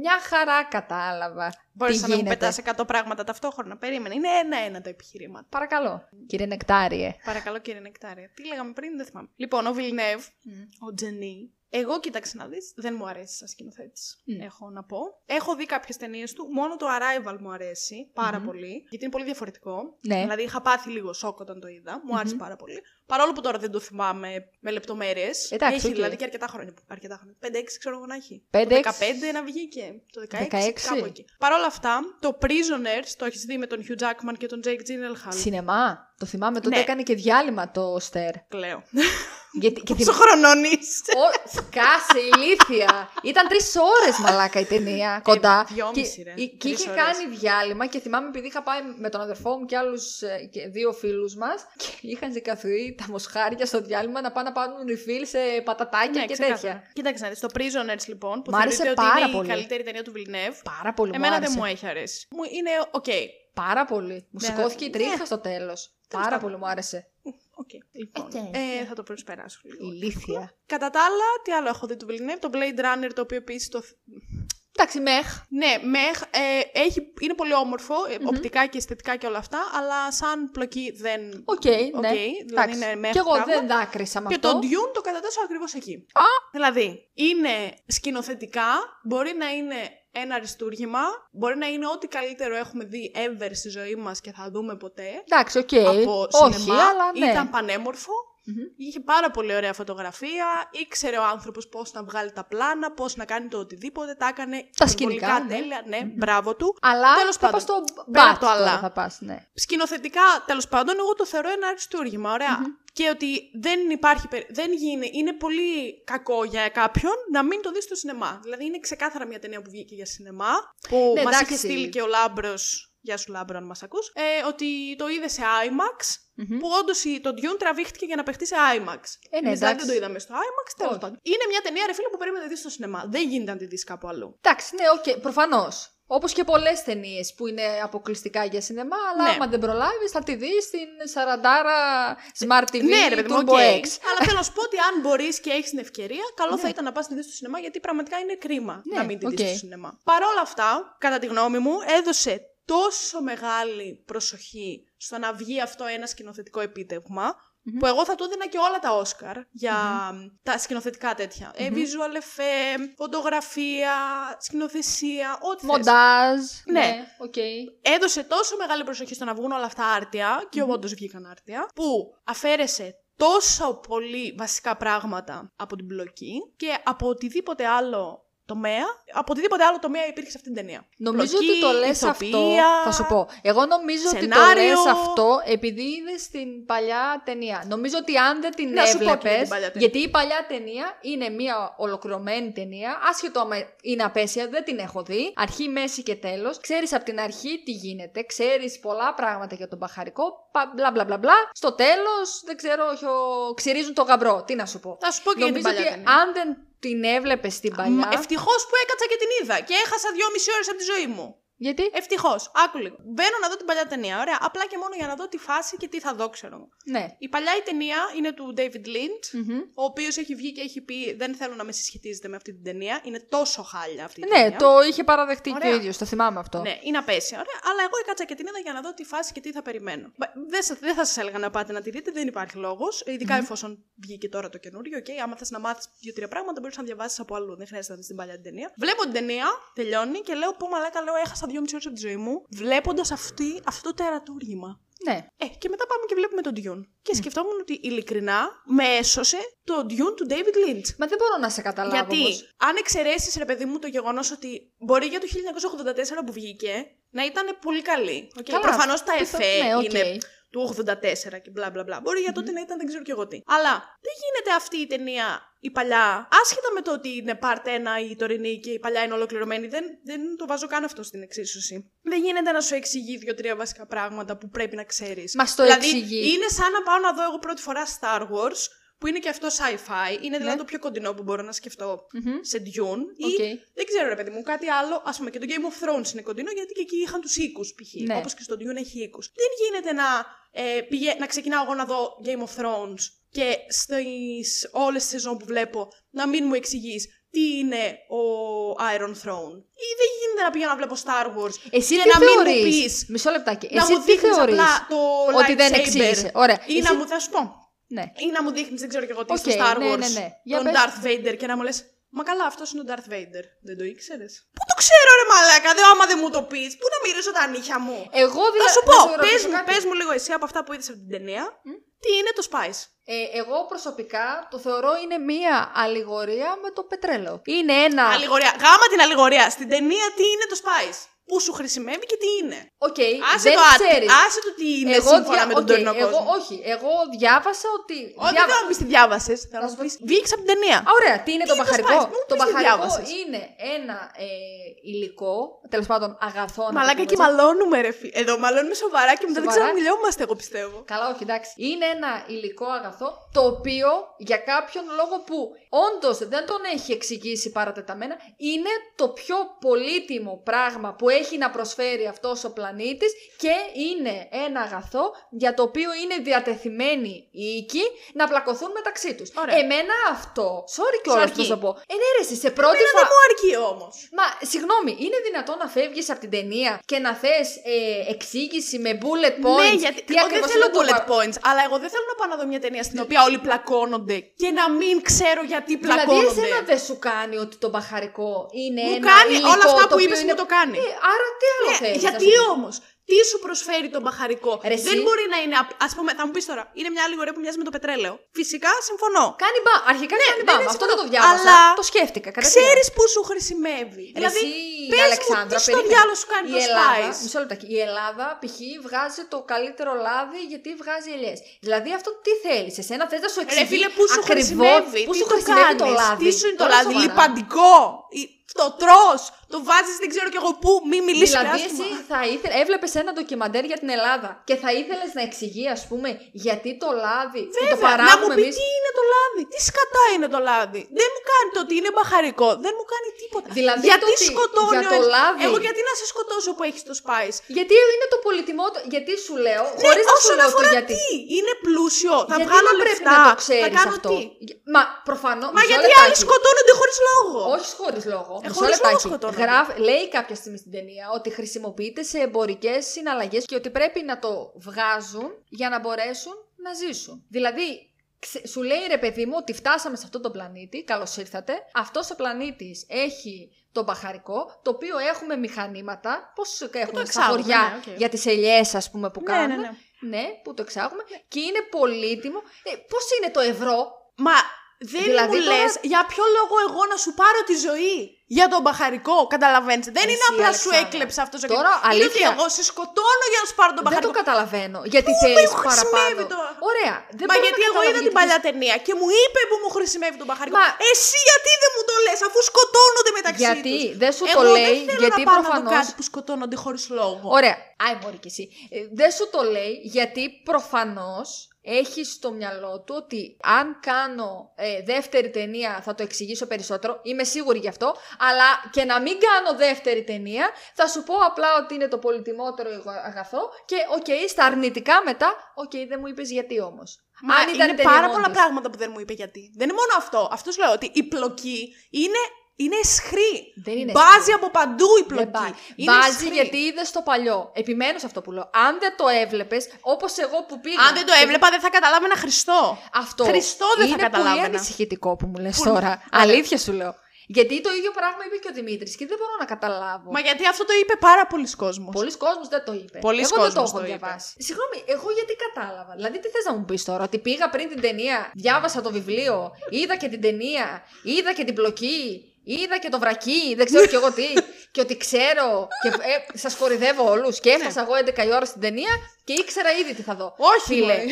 Μια χαρά κατάλαβα. Μπορείς τι να μου γίνεται. πετάς 100 πράγματα ταυτόχρονα. Περίμενε. Είναι ένα-ένα τα επιχειρήματα. Παρακαλώ. Κύριε Νεκτάριε. Παρακαλώ κύριε Νεκτάρια. Τι λέγαμε πριν, δεν θυμάμαι. Λοιπόν, ο Βιλνεύ, ο Τζενί, εγώ κοίταξε να δεις, δεν μου αρέσει σαν σκηνοθέτης. Μμ. Έχω να πω. Έχω δει κάποιες ταινίες του, μόνο το Arrival μου αρέσει πάρα Μμμ. πολύ, γιατί είναι πολύ διαφορετικό. Ναι. Δηλαδή είχα πάθει λίγο σοκ όταν το είδα, μου άρεσε πάρα πολύ. Παρόλο που τώρα δεν το θυμάμαι με λεπτομέρειες. Εντάξει, έχει οκ. δηλαδή και αρκετά χρόνια. Αρκετά χρόνια. 5-6 ξέρω εγώ να έχει. 5-6. Το 15 να βγήκε. Το 16, 16. κάπου εκεί. Παρ' όλα αυτά, το Prisoners το έχεις δει με τον Hugh Jackman και τον Jake Gyllenhaal; Σινεμά. Το θυμάμαι τότε Ναι. έκανε και διάλειμμα το Στέρ. Κλαίω. Γιατί, και Πόσο χρονών είσαι. Ω, σκάσε, ηλίθεια. Ήταν τρεις ώρες μαλάκα η ταινία κοντά. Ε, δυόμιση, και, ρε. και Τρεις είχε ώρες. κάνει διάλειμμα και θυμάμαι επειδή είχα πάει με τον αδερφό μου και άλλους δύο φίλους μας και είχαν ξεχυθεί τα μοσχάρια στο διάλειμμα να πάνε να πάρουν refill σε πατατάκια Ναι, και ξεκάθαρα. τέτοια. Κοίταξε να δεις, το Prisoners λοιπόν, που Μ' άρεσε θεωρείται πάρα ότι είναι πολύ. η καλύτερη ταινία του Villeneuve. Πάρα πολύ μου Εμένα άρεσε. δεν μου έχει αρέσει. Μου είναι οκ. Πάρα πολύ. Μου Ναι, σηκώθηκε η ναι. τρίχα στο τέλος. Πάρα πάντων. πολύ μου άρεσε. Οκ, λοιπόν. Ε, Ε, θα το προσπεράσω λίγο. Ηλίθεια. Κατά τα άλλα, τι άλλο έχω δει του Villeneuve, το Blade Runner, το οποίο επίσης το. Εντάξει, meh. Ναι, meh, ε, έχει, είναι πολύ όμορφο, ε, οπτικά και αισθητικά και όλα αυτά, αλλά σαν πλοκή δεν. Οκ, ναι. δηλαδή Εντάξει. είναι meh Κι εγώ πράγμα. δεν δάκρυσα με Και αυτό. το Dune το κατατάσσω ακριβώς εκεί. Α! Δηλαδή, είναι σκηνοθετικά, μπορεί να είναι ένα αριστούργημα, μπορεί να είναι ό,τι καλύτερο έχουμε δει ever στη ζωή μας και θα δούμε ποτέ. Εντάξει, οκ. Από Όχι, σινεμά, αλλά ναι. ήταν πανέμορφο. Μμμ. Είχε πάρα πολύ ωραία φωτογραφία, ήξερε ο άνθρωπος πώς να βγάλει τα πλάνα, πώς να κάνει το οτιδήποτε, τα έκανε Τα υπερβολικά σκηνικά, ναι. τέλεια, ναι, μπράβο του. Αλλά Τέλος θα πάντων, πας στο πέρα but από το τώρα αλλά. θα πας, ναι. Σκηνοθετικά, τέλος πάντων, εγώ το θεωρώ ένα αριστούργημα, ωραία. Και ότι δεν υπάρχει, περι- δεν γίνει, είναι πολύ κακό για κάποιον να μην το δεις στο σινεμά. Δηλαδή είναι ξεκάθαρα μια ταινία που βγήκε για σινεμά, που Ναι, μας εντάξει. είχε στείλει και ο Λάμπρος, γεια σου Λάμπρο αν μας ακούς, ε, ότι το είδε σε IMAX, Μμμ. που όντως το Dune τραβήχτηκε για να παιχτεί σε IMAX. Ε, ναι, Εμείς δηλαδή εντάξει. δεν το είδαμε στο IMAX, τέλος Όχι. πάντων. Είναι μια ταινία, ρε φίλε, που περίμενε να δεις στο σινεμά. Δεν γίνεται να τη δεις κάπου αλλού. Εντάξει, ναι, οκ, προφανώς. Όπως και πολλές ταινίες που είναι αποκλειστικά για σινεμά, αλλά Ναι. άμα δεν προλάβεις, θα τη δεις στην 40 Smart TV ναι, ρε παιδί μου, Turbo οκ. X. Αλλά (laughs) θέλω να σου πω ότι αν μπορείς και έχεις την ευκαιρία, καλό θα ήταν να πας τη δεις στο σινεμά, γιατί πραγματικά είναι κρίμα Ναι, να μην τη δεις οκ. στο σινεμά. Παρ' όλα αυτά, κατά τη γνώμη μου, έδωσε τόσο μεγάλη προσοχή στο να βγει αυτό ένα σκηνοθετικό επίτευγμα, Μμμ. που εγώ θα του έδινα και όλα τα Όσκαρ για τα σκηνοθετικά τέτοια. Ε, visual effect, φωτογραφία, σκηνοθεσία, ό,τι θες. Μοντάζ. Ναι. Ναι, οκ. έδωσε τόσο μεγάλη προσοχή στο να βγουν όλα αυτά άρτια, και όντως βγήκαν άρτια, που αφαίρεσε τόσο πολύ βασικά πράγματα από την πλοκή και από οτιδήποτε άλλο τομέα, από οτιδήποτε άλλο τομέα υπήρχε σε αυτήν την ταινία. Νομίζω Πλοκή, ότι το λες αυτό. ηθοποιία, Θα σου πω. Εγώ νομίζω ότι το σενάριο. λες αυτό επειδή είναι στην παλιά ταινία. Νομίζω ότι αν δεν την Να σου πω και για την έβλεπες. παλιά ταινία. Γιατί η παλιά ταινία είναι μια ολοκληρωμένη ταινία. Άσχετο άμα είναι απέσια, δεν την έχω δει. Αρχή, μέση και τέλος. Ξέρεις από την αρχή τι γίνεται. Ξέρεις πολλά πράγματα για τον μπαχαρικό. πα- Μπλα μπλα μπλα μπλα. Στο τέλος, δεν ξέρω, χιο- ξυρίζουν το γαμπρό. Τι να σου πω. Θα σου πω και για την Νομίζω παλιά ότι ταινία. αν δεν την έβλεπε στην παλιά. Ευτυχώς που έκατσα και την είδα και έχασα δυόμιση ώρες από τη ζωή μου. Γιατί; Ευτυχώς. Άκου λίγο. Μπαίνω να δω την παλιά ταινία. Ωραία. Απλά και μόνο για να δω τη φάση και τι θα δω, ξέρω. εγώ. Ναι. Η παλιά η ταινία είναι του David Lynch. Μμμ. ο οποίος έχει βγει και έχει πει: Δεν θέλω να με συσχετίζετε με αυτή την ταινία. Είναι τόσο χάλια αυτή η Ναι, ταινία. το είχε παραδεχτεί και Ωραία. ο ίδιος, το θυμάμαι αυτό. Ναι, είναι απέσια. Ωραία. Αλλά εγώ έκατσα και την είδα για να δω τη φάση και τι θα περιμένω. Μπα- Δεν, σα- δεν θα σας έλεγα να πάτε να τη δείτε, δεν υπάρχει λόγος. Ειδικά εφόσον βγήκε τώρα το καινούριο. Okay, άμα θες να μάθεις δύο-τρία πράγματα, μπορείς να διαβάσεις από αλλού. Δεν χρειάζεται να δεις την παλιά την ταινία. Βλέπω την ταινία, τελειώνει και λέω: Πω μαλάκα, λέω, έχασα δύο μισή ώρες από τη ζωή μου βλέποντας αυτό το τερατούργημα. Ναι. Ε, και μετά πάμε και βλέπουμε τον Dune. Και σκεφτόμουν ότι ειλικρινά με έσωσε το Dune του David Lynch. Μα δεν μπορώ να σε καταλάβω. Γιατί όμως. αν εξαιρέσεις, ρε παιδί μου, το γεγονός ότι μπορεί για το 1984 που βγήκε να ήταν πολύ καλή. Okay, Καλά, Προφανώς τα πιθα- εφέ ναι, οκ. είναι του 84 και μπλα μπλα μπλα. Μπορεί για τότε να ήταν δεν ξέρω και εγώ τι. Αλλά δεν γίνεται αυτή η ταινία η παλιά, άσχετα με το ότι είναι part 1 η τωρινή και η παλιά είναι ολοκληρωμένη, δεν, δεν το βάζω καν αυτό στην εξίσωση. Δεν γίνεται να σου εξηγεί δύο-τρία βασικά πράγματα που πρέπει να ξέρεις. Μας το δηλαδή, εξηγεί. Είναι σαν να πάω να δω εγώ πρώτη φορά Star Wars, που είναι και αυτό sci-fi. Είναι δηλαδή Ναι. το πιο κοντινό που μπορώ να σκεφτώ Μμμ. σε Dune. Ή Οκ. δεν ξέρω, ρε παιδί μου, κάτι άλλο. Α πούμε και το Game of Thrones είναι κοντινό γιατί και εκεί είχαν τους οίκους π.χ. Ναι. Όπως και στο Dune έχει οίκους. Δεν γίνεται να, ε, πηγα... να ξεκινάω εγώ να δω Game of Thrones και στις όλες τις σεζόν που βλέπω να μην μου εξηγείς τι είναι ο Iron Throne. Ή δεν γίνεται να πηγαίνω να βλέπω Star Wars Εσύ και τι να μην μου θεωρείς, πεις μισό λεπτάκι, να εσύ μου τι δείχνεις θεωρείς απλά το ότι δεν lightsaber. εξήγησε; Ωραία. Ή Εσύ- να μου, θα σου πω, Ναι. ή να μου δείχνεις, δεν ξέρω και εγώ τι, στο Οκ, Star ναι, Wars. ναι, ναι. Για Τον πες. Darth Vader και να μου λες. Μα καλά, αυτός είναι ο Darth Vader. Δεν το ήξερες. Πού το ξέρω, ρε Μαλάκα, δε άμα δεν μου το πεις. Πού να μυρίσω τα νύχια μου. Εγώ Θα δηλαδή. σου πω, πες μου, πες μου λίγο εσύ από αυτά που είδες από την ταινία, τι είναι το Spice. Ε, εγώ προσωπικά το θεωρώ είναι μία αλληγορία με το πετρέλαιο. Είναι ένα. Αλληγορία. Γάμα την αλληγορία. Στην ταινία τι είναι το Spice. Πού σου χρησιμεύει και τι είναι. Οκ, Άσε δεν το, ά- ξέρεις. άσε το τι είναι Εγώ σύμφωνα δια- με τον οκ, τωρινό εγώ, κόσμο. όχι, εγώ διάβασα ότι... Όχι, δεν θέλω να μου πεις τι διάβασες. Θέλω να σου μου πει. Βγήκες από την ταινία. Α, Ωραία, τι είναι Τι το είναι το μπαχαρικό. Spice? Μου Το πεις τι μπαχαρικό διάβασες. είναι ένα ε, υλικό, τέλος πάντων αγαθό. να το Μαλάκα πούμε και έτσι. μαλώνουμε, ρε φίλε. Εδώ μαλώνουμε σοβαρά και μετά δεν Σοβαρά. ξαναμιλιόμαστε, εγώ πιστεύω. Καλά, όχι, εντάξει. Είναι ένα υλικό αγαθό το οποίο για κάποιον λόγο που όντως δεν τον έχει εξηγήσει παρατεταμένα είναι το πιο πολύτιμο πράγμα που έχει να προσφέρει αυτός ο πλανήτης και είναι ένα αγαθό για το οποίο είναι διατεθειμένοι οι οίκοι να πλακωθούν μεταξύ τους. Ωραία. Εμένα αυτό. Sorry κιόλα αρκεί. που θα πω. Ε, ναι, ρε, εσύ, σε πρώτη Εμένα δεν φορά. μου αρκεί όμως. Μα συγγνώμη, είναι δυνατόν να φεύγεις από την ταινία και να θες ε, εξήγηση με bullet points; Ναι, γιατί τι εγώ δεν ακριβώς θέλω είναι το bullet πα- points, αλλά εγώ δεν θέλω να πάω να δω μια ταινία στην οποία όλοι πλακώνονται και να μην ξέρω γιατί Δηλαδή, πλακώνονται. εσένα δεν σου κάνει ότι το μπαχαρικό είναι Μου ένα κάνει υλικό όλα αυτά το που οποίο είπες είναι... μου το κάνει. Ε, άρα τι άλλο Ναι, θέλεις, γιατί ας πούμε; όμως, τι σου προσφέρει το μπαχαρικό. Ρε, εσύ. δεν μπορεί να είναι. Α πούμε, θα μου πεις τώρα, είναι μια αλληγορία που μοιάζει με το πετρέλαιο. Φυσικά συμφωνώ. Κάνει μπα. Αρχικά κάνει ναι, μπα. ναι, Αυτό δεν το συμφωνώ. διάβασα. Αλλά Το σκέφτηκα. κατευθείαν. Ξέρεις που σου χρησιμεύει. Ρε, δηλαδή, εσύ, πες Αλεξάνδρα, μου τι στο περίμενε. διάλογο σου κάνει η το Ελλάδα, Spice. μισό λεπτάκι. Η Ελλάδα, π.χ., βγάζει το καλύτερο λάδι γιατί βγάζει ελιές. Δηλαδή, αυτό τι θέλεις. Εσένα θες να σου Ρε εξηγεί φίλε, πού σου ακριβώς χρησιμεύει. Πού τι σου το χρησιμεύει το κάνεις, λάδι. Τι σου είναι το Τώρα λάδι, σοβαρά. λιπαντικό. Ή Το τρως, το βάζεις δεν ξέρω κι εγώ πού, μη μιλήσεις Δηλαδή, άσχημα. εσύ θα ήθελες, έβλεπες ένα ντοκιμαντέρ για την Ελλάδα και θα ήθελες να εξηγεί, ας πούμε, γιατί το λάδι που το Βέβαια, να μου παράγουμε πει εμεί. τι είναι το λάδι, τι σκατά είναι το λάδι. Δεν μου κάνει το ότι είναι μπαχαρικό, δεν μου κάνει τίποτα. Δηλαδή γιατί το ότι σκοτώνει για ο το ένας- λάδι- Εγώ γιατί να σε σκοτώσω που έχεις το Spice; Γιατί είναι το πολυτιμότερο. Γιατί σου λέω, Ναι, χωρίς να σου όσον λέω το αφορά γιατί. τι, είναι πλούσιο, θα γιατί βγάλω να πρέπει λεφτά, να το θα ξέρεις κάνω αυτό. τι; Μα προφανώ. Μα γιατί άλλοι σκοτώνονται χωρίς λόγο; Όχι χωρίς λόγο. Ε, Μισό χωρίς λόγο λεπτάκι. σκοτώνονται. Γράφ, λέει κάποια στιγμή στην ταινία ότι χρησιμοποιείται σε εμπορικές συναλλαγές και ότι πρέπει να το βγάζουν για να μπορέσουν να ζήσουν. Δηλαδή, ξε- σου λέει ρε παιδί μου ότι φτάσαμε σε αυτόν τον πλανήτη, καλώς ήρθατε. Αυτός ο πλανήτης έχει το μπαχαρικό, το οποίο έχουμε μηχανήματα. Πώς έχουμε στα εξάγουμε, χωριά ναι, οκ. για τις ελιές, ας πούμε, που Ναι, κάνουμε. ναι, ναι. Ναι, που το εξάγουμε. Και είναι πολύτιμο. Ε, Πώς είναι το ευρώ, Μα δεν Δηλαδή μου τώρα- λες για ποιο λόγο εγώ να σου πάρω τη ζωή; Για τον μπαχαρικό, καταλαβαίνεις. Δεν Εσύ, είναι απλά σου Αλεξάνδρα. έκλεψε αυτό ο Τώρα, Είναι ότι αλήθεια. εγώ σε σκοτώνω για να σου πάρω τον Δεν το μπαχαρικό. καταλαβαίνω. Γιατί Πού θέλεις με παραπάνω. χρησιμεύει το- Ωραία. Δεν Μα μπορώ γιατί να εγώ καταλάβω είδα την γιατί παλιά ταινία και μου είπε που μου χρησιμεύει τον μπαχαρικό. Μα- Εσύ γιατί δεν μου το λες αφού σκοτώνονται μεταξύ Γιατί; τους. δεν σου εγώ το λέει, δεν θέλω γιατί να πάω να προφανώς- δω κάτι που σκοτώνονται χωρίς λόγο. Ωραία. Άι, μωρή και εσύ. Ε, δεν σου το λέει γιατί προφανώς έχει στο μυαλό του ότι αν κάνω ε, δεύτερη ταινία θα το εξηγήσω περισσότερο. Είμαι σίγουρη γι' αυτό. Αλλά και να μην κάνω δεύτερη ταινία θα σου πω απλά ότι είναι το πολυτιμότερο εγω- αγαθό και οκ, στα αρνητικά μετά, οκ, δεν μου είπες γιατί όμως. Μα αν ήταν είναι ταινία πάρα όντως. πολλά πράγματα που δεν μου είπε γιατί. Δεν είναι μόνο αυτό. Αυτός σου λέω ότι η πλοκή είναι, είναι εσχρή. Δεν είναι Μπάζει εσχρή. από παντού η Δεν πλοκή. πάει. Είναι Βάζει εσχρή. γιατί είδες το παλιό. Επιμένω σε αυτό που λέω. Αν δεν το έβλεπες, όπως εγώ που πήγα. Αν δεν το έβλεπα, δεν θα καταλάβαινα Χριστό. Αυτό Χριστό δεν θα είναι πολύ καταλάβαινα. ανησυχητικό που μου λες Που- τώρα. Αλήθεια σου λέω. Γιατί το ίδιο πράγμα είπε και ο Δημήτρης και δεν μπορώ να καταλάβω. Μα γιατί αυτό το είπε πάρα πολλοί κόσμος. Πολλοί κόσμος δεν το είπε. Πολλοί εγώ δεν το κόσμος έχω το είπε. διαβάσει. Συγγνώμη, εγώ γιατί κατάλαβα. Δηλαδή, τι θες να μου πεις τώρα, Ότι πήγα πριν την ταινία, διάβασα το βιβλίο, είδα και την ταινία, είδα και την πλοκή, είδα και το βρακί, δεν ξέρω κι εγώ τι. και ότι ξέρω και ε, σας κορυδεύω όλους. Και έφτασα εγώ 11 η ώρα στην ταινία και ήξερα ήδη τι θα δω. Όχι, Φίλε, μωρέ.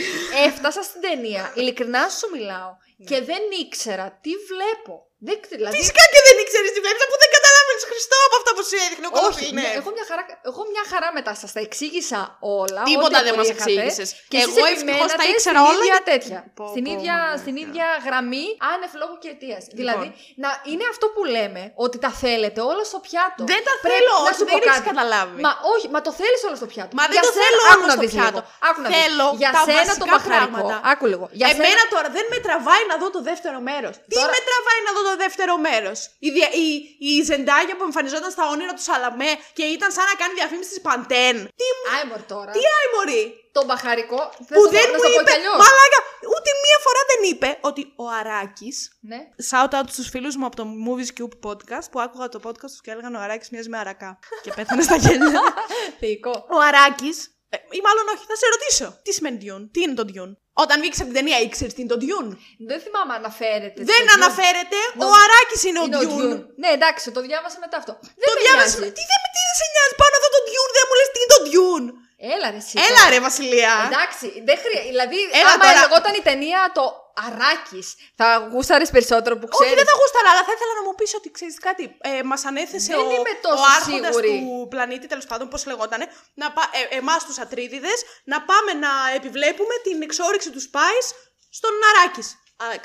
έφτασα στην ταινία, ειλικρινά σου μιλάω και δεν ήξερα τι βλέπω. Δεν, ξε- δηλαδή, Φυσικά και δεν ήξερες τι βλέπεις, αφού δεν καταλάβαινες Χριστό από αυτά που σου έδειχνε ο όχι, Κολοφίλ, ναι. ναι, εγώ, μια χαρά, εγώ μια χαρά μετά σας τα εξήγησα όλα. Τίποτα ό,τι δεν μας απορία είχατε. εξήγησες. Και Εγώ εσείς ευτυχώς τα επιμένατε ήξερα στην όλα ίδια και- τέτοια. Πω, στην, πω, ίδια, μαλάκα. στην ίδια γραμμή άνευ λόγου και αιτίας. Λοιπόν. Δηλαδή, να είναι αυτό που λέμε, ότι τα θέλετε όλα στο πιάτο. Δεν τα Πρέπει θέλω, να όχι, σου δεν πω έχεις κάτι. καταλάβει. Μα όχι, μα το θέλεις όλο στο πιάτο. Μα δεν Για το σένα- θέλω άκου όλο να στο δεις πιάτο. λίγο. Άκου να δεις. Θέλω Για τα σένα το βασικά μπαχαρικό. πράγματα. Άκου λίγο. Για Εμένα σένα... τώρα δεν με τραβάει να δω το δεύτερο μέρος. Τι Τώρα- με τραβάει να δω το δεύτερο μέρος. Η, δια- η, η Ζεντάγια που εμφανιζόταν στα όνειρα του Σαλαμέ και ήταν σαν να κάνει διαφήμιση τη Παντέν. Τι, μου- Άιμορ τώρα. τι άι μωρή. Το μπαχαρικό. θες Που να το- δεν να μου το πω είπε. κι αλλιώς. Μαλάκα, ούτε μία φορά δεν είπε ότι ο Αράκη. Ναι. Shout out στους φίλους μου από το Movies Cube podcast που άκουγα το podcast τους και έλεγαν ο Αράκης μοιάζει με αρακά. και πέθανε στα γέλια. (laughs) Θεϊκό. ο Αράκης, ε, ή μάλλον όχι, θα σε ρωτήσω. Τι σημαίνει Dune, τι είναι το Dune; Όταν βγήκες από την ταινία, ήξερες τι είναι το Dune; Δεν θυμάμαι αν αναφέρεται. Δεν στο Dune. αναφέρεται. Ο Νο- Αράκης είναι ο Είναι ο Dune. Dune. Ναι, εντάξει, το διάβασα μετά αυτό. Δεν Το με διάβασες. νοιάζει. Τι δεν με τι δεν σε νοιάζει; Πάνω εδώ το Dune, δεν μου λες τι είναι το Dune. Έλα ρε εσύ. Έλα τώρα. ρε Βασιλεία. Εντάξει, δεν χρειάζεται. Δηλαδή, Έλα άμα τώρα. λεγόταν η ταινία το Αράκης, θα γούσταρες περισσότερο που Όχι, ξέρει. δεν θα γούσταρα, αλλά θα ήθελα να μου πεις ότι ξέρεις κάτι. Ε, Μας ανέθεσε Δεν ο, είμαι τόσο ο άρχοντας σίγουρη. του πλανήτη, τέλος πάντων, πώς λεγότανε, να πα, ε, εμάς τους Ατρίδιδες, να πάμε να επιβλέπουμε την εξόριξη του Spice στον Αράκης.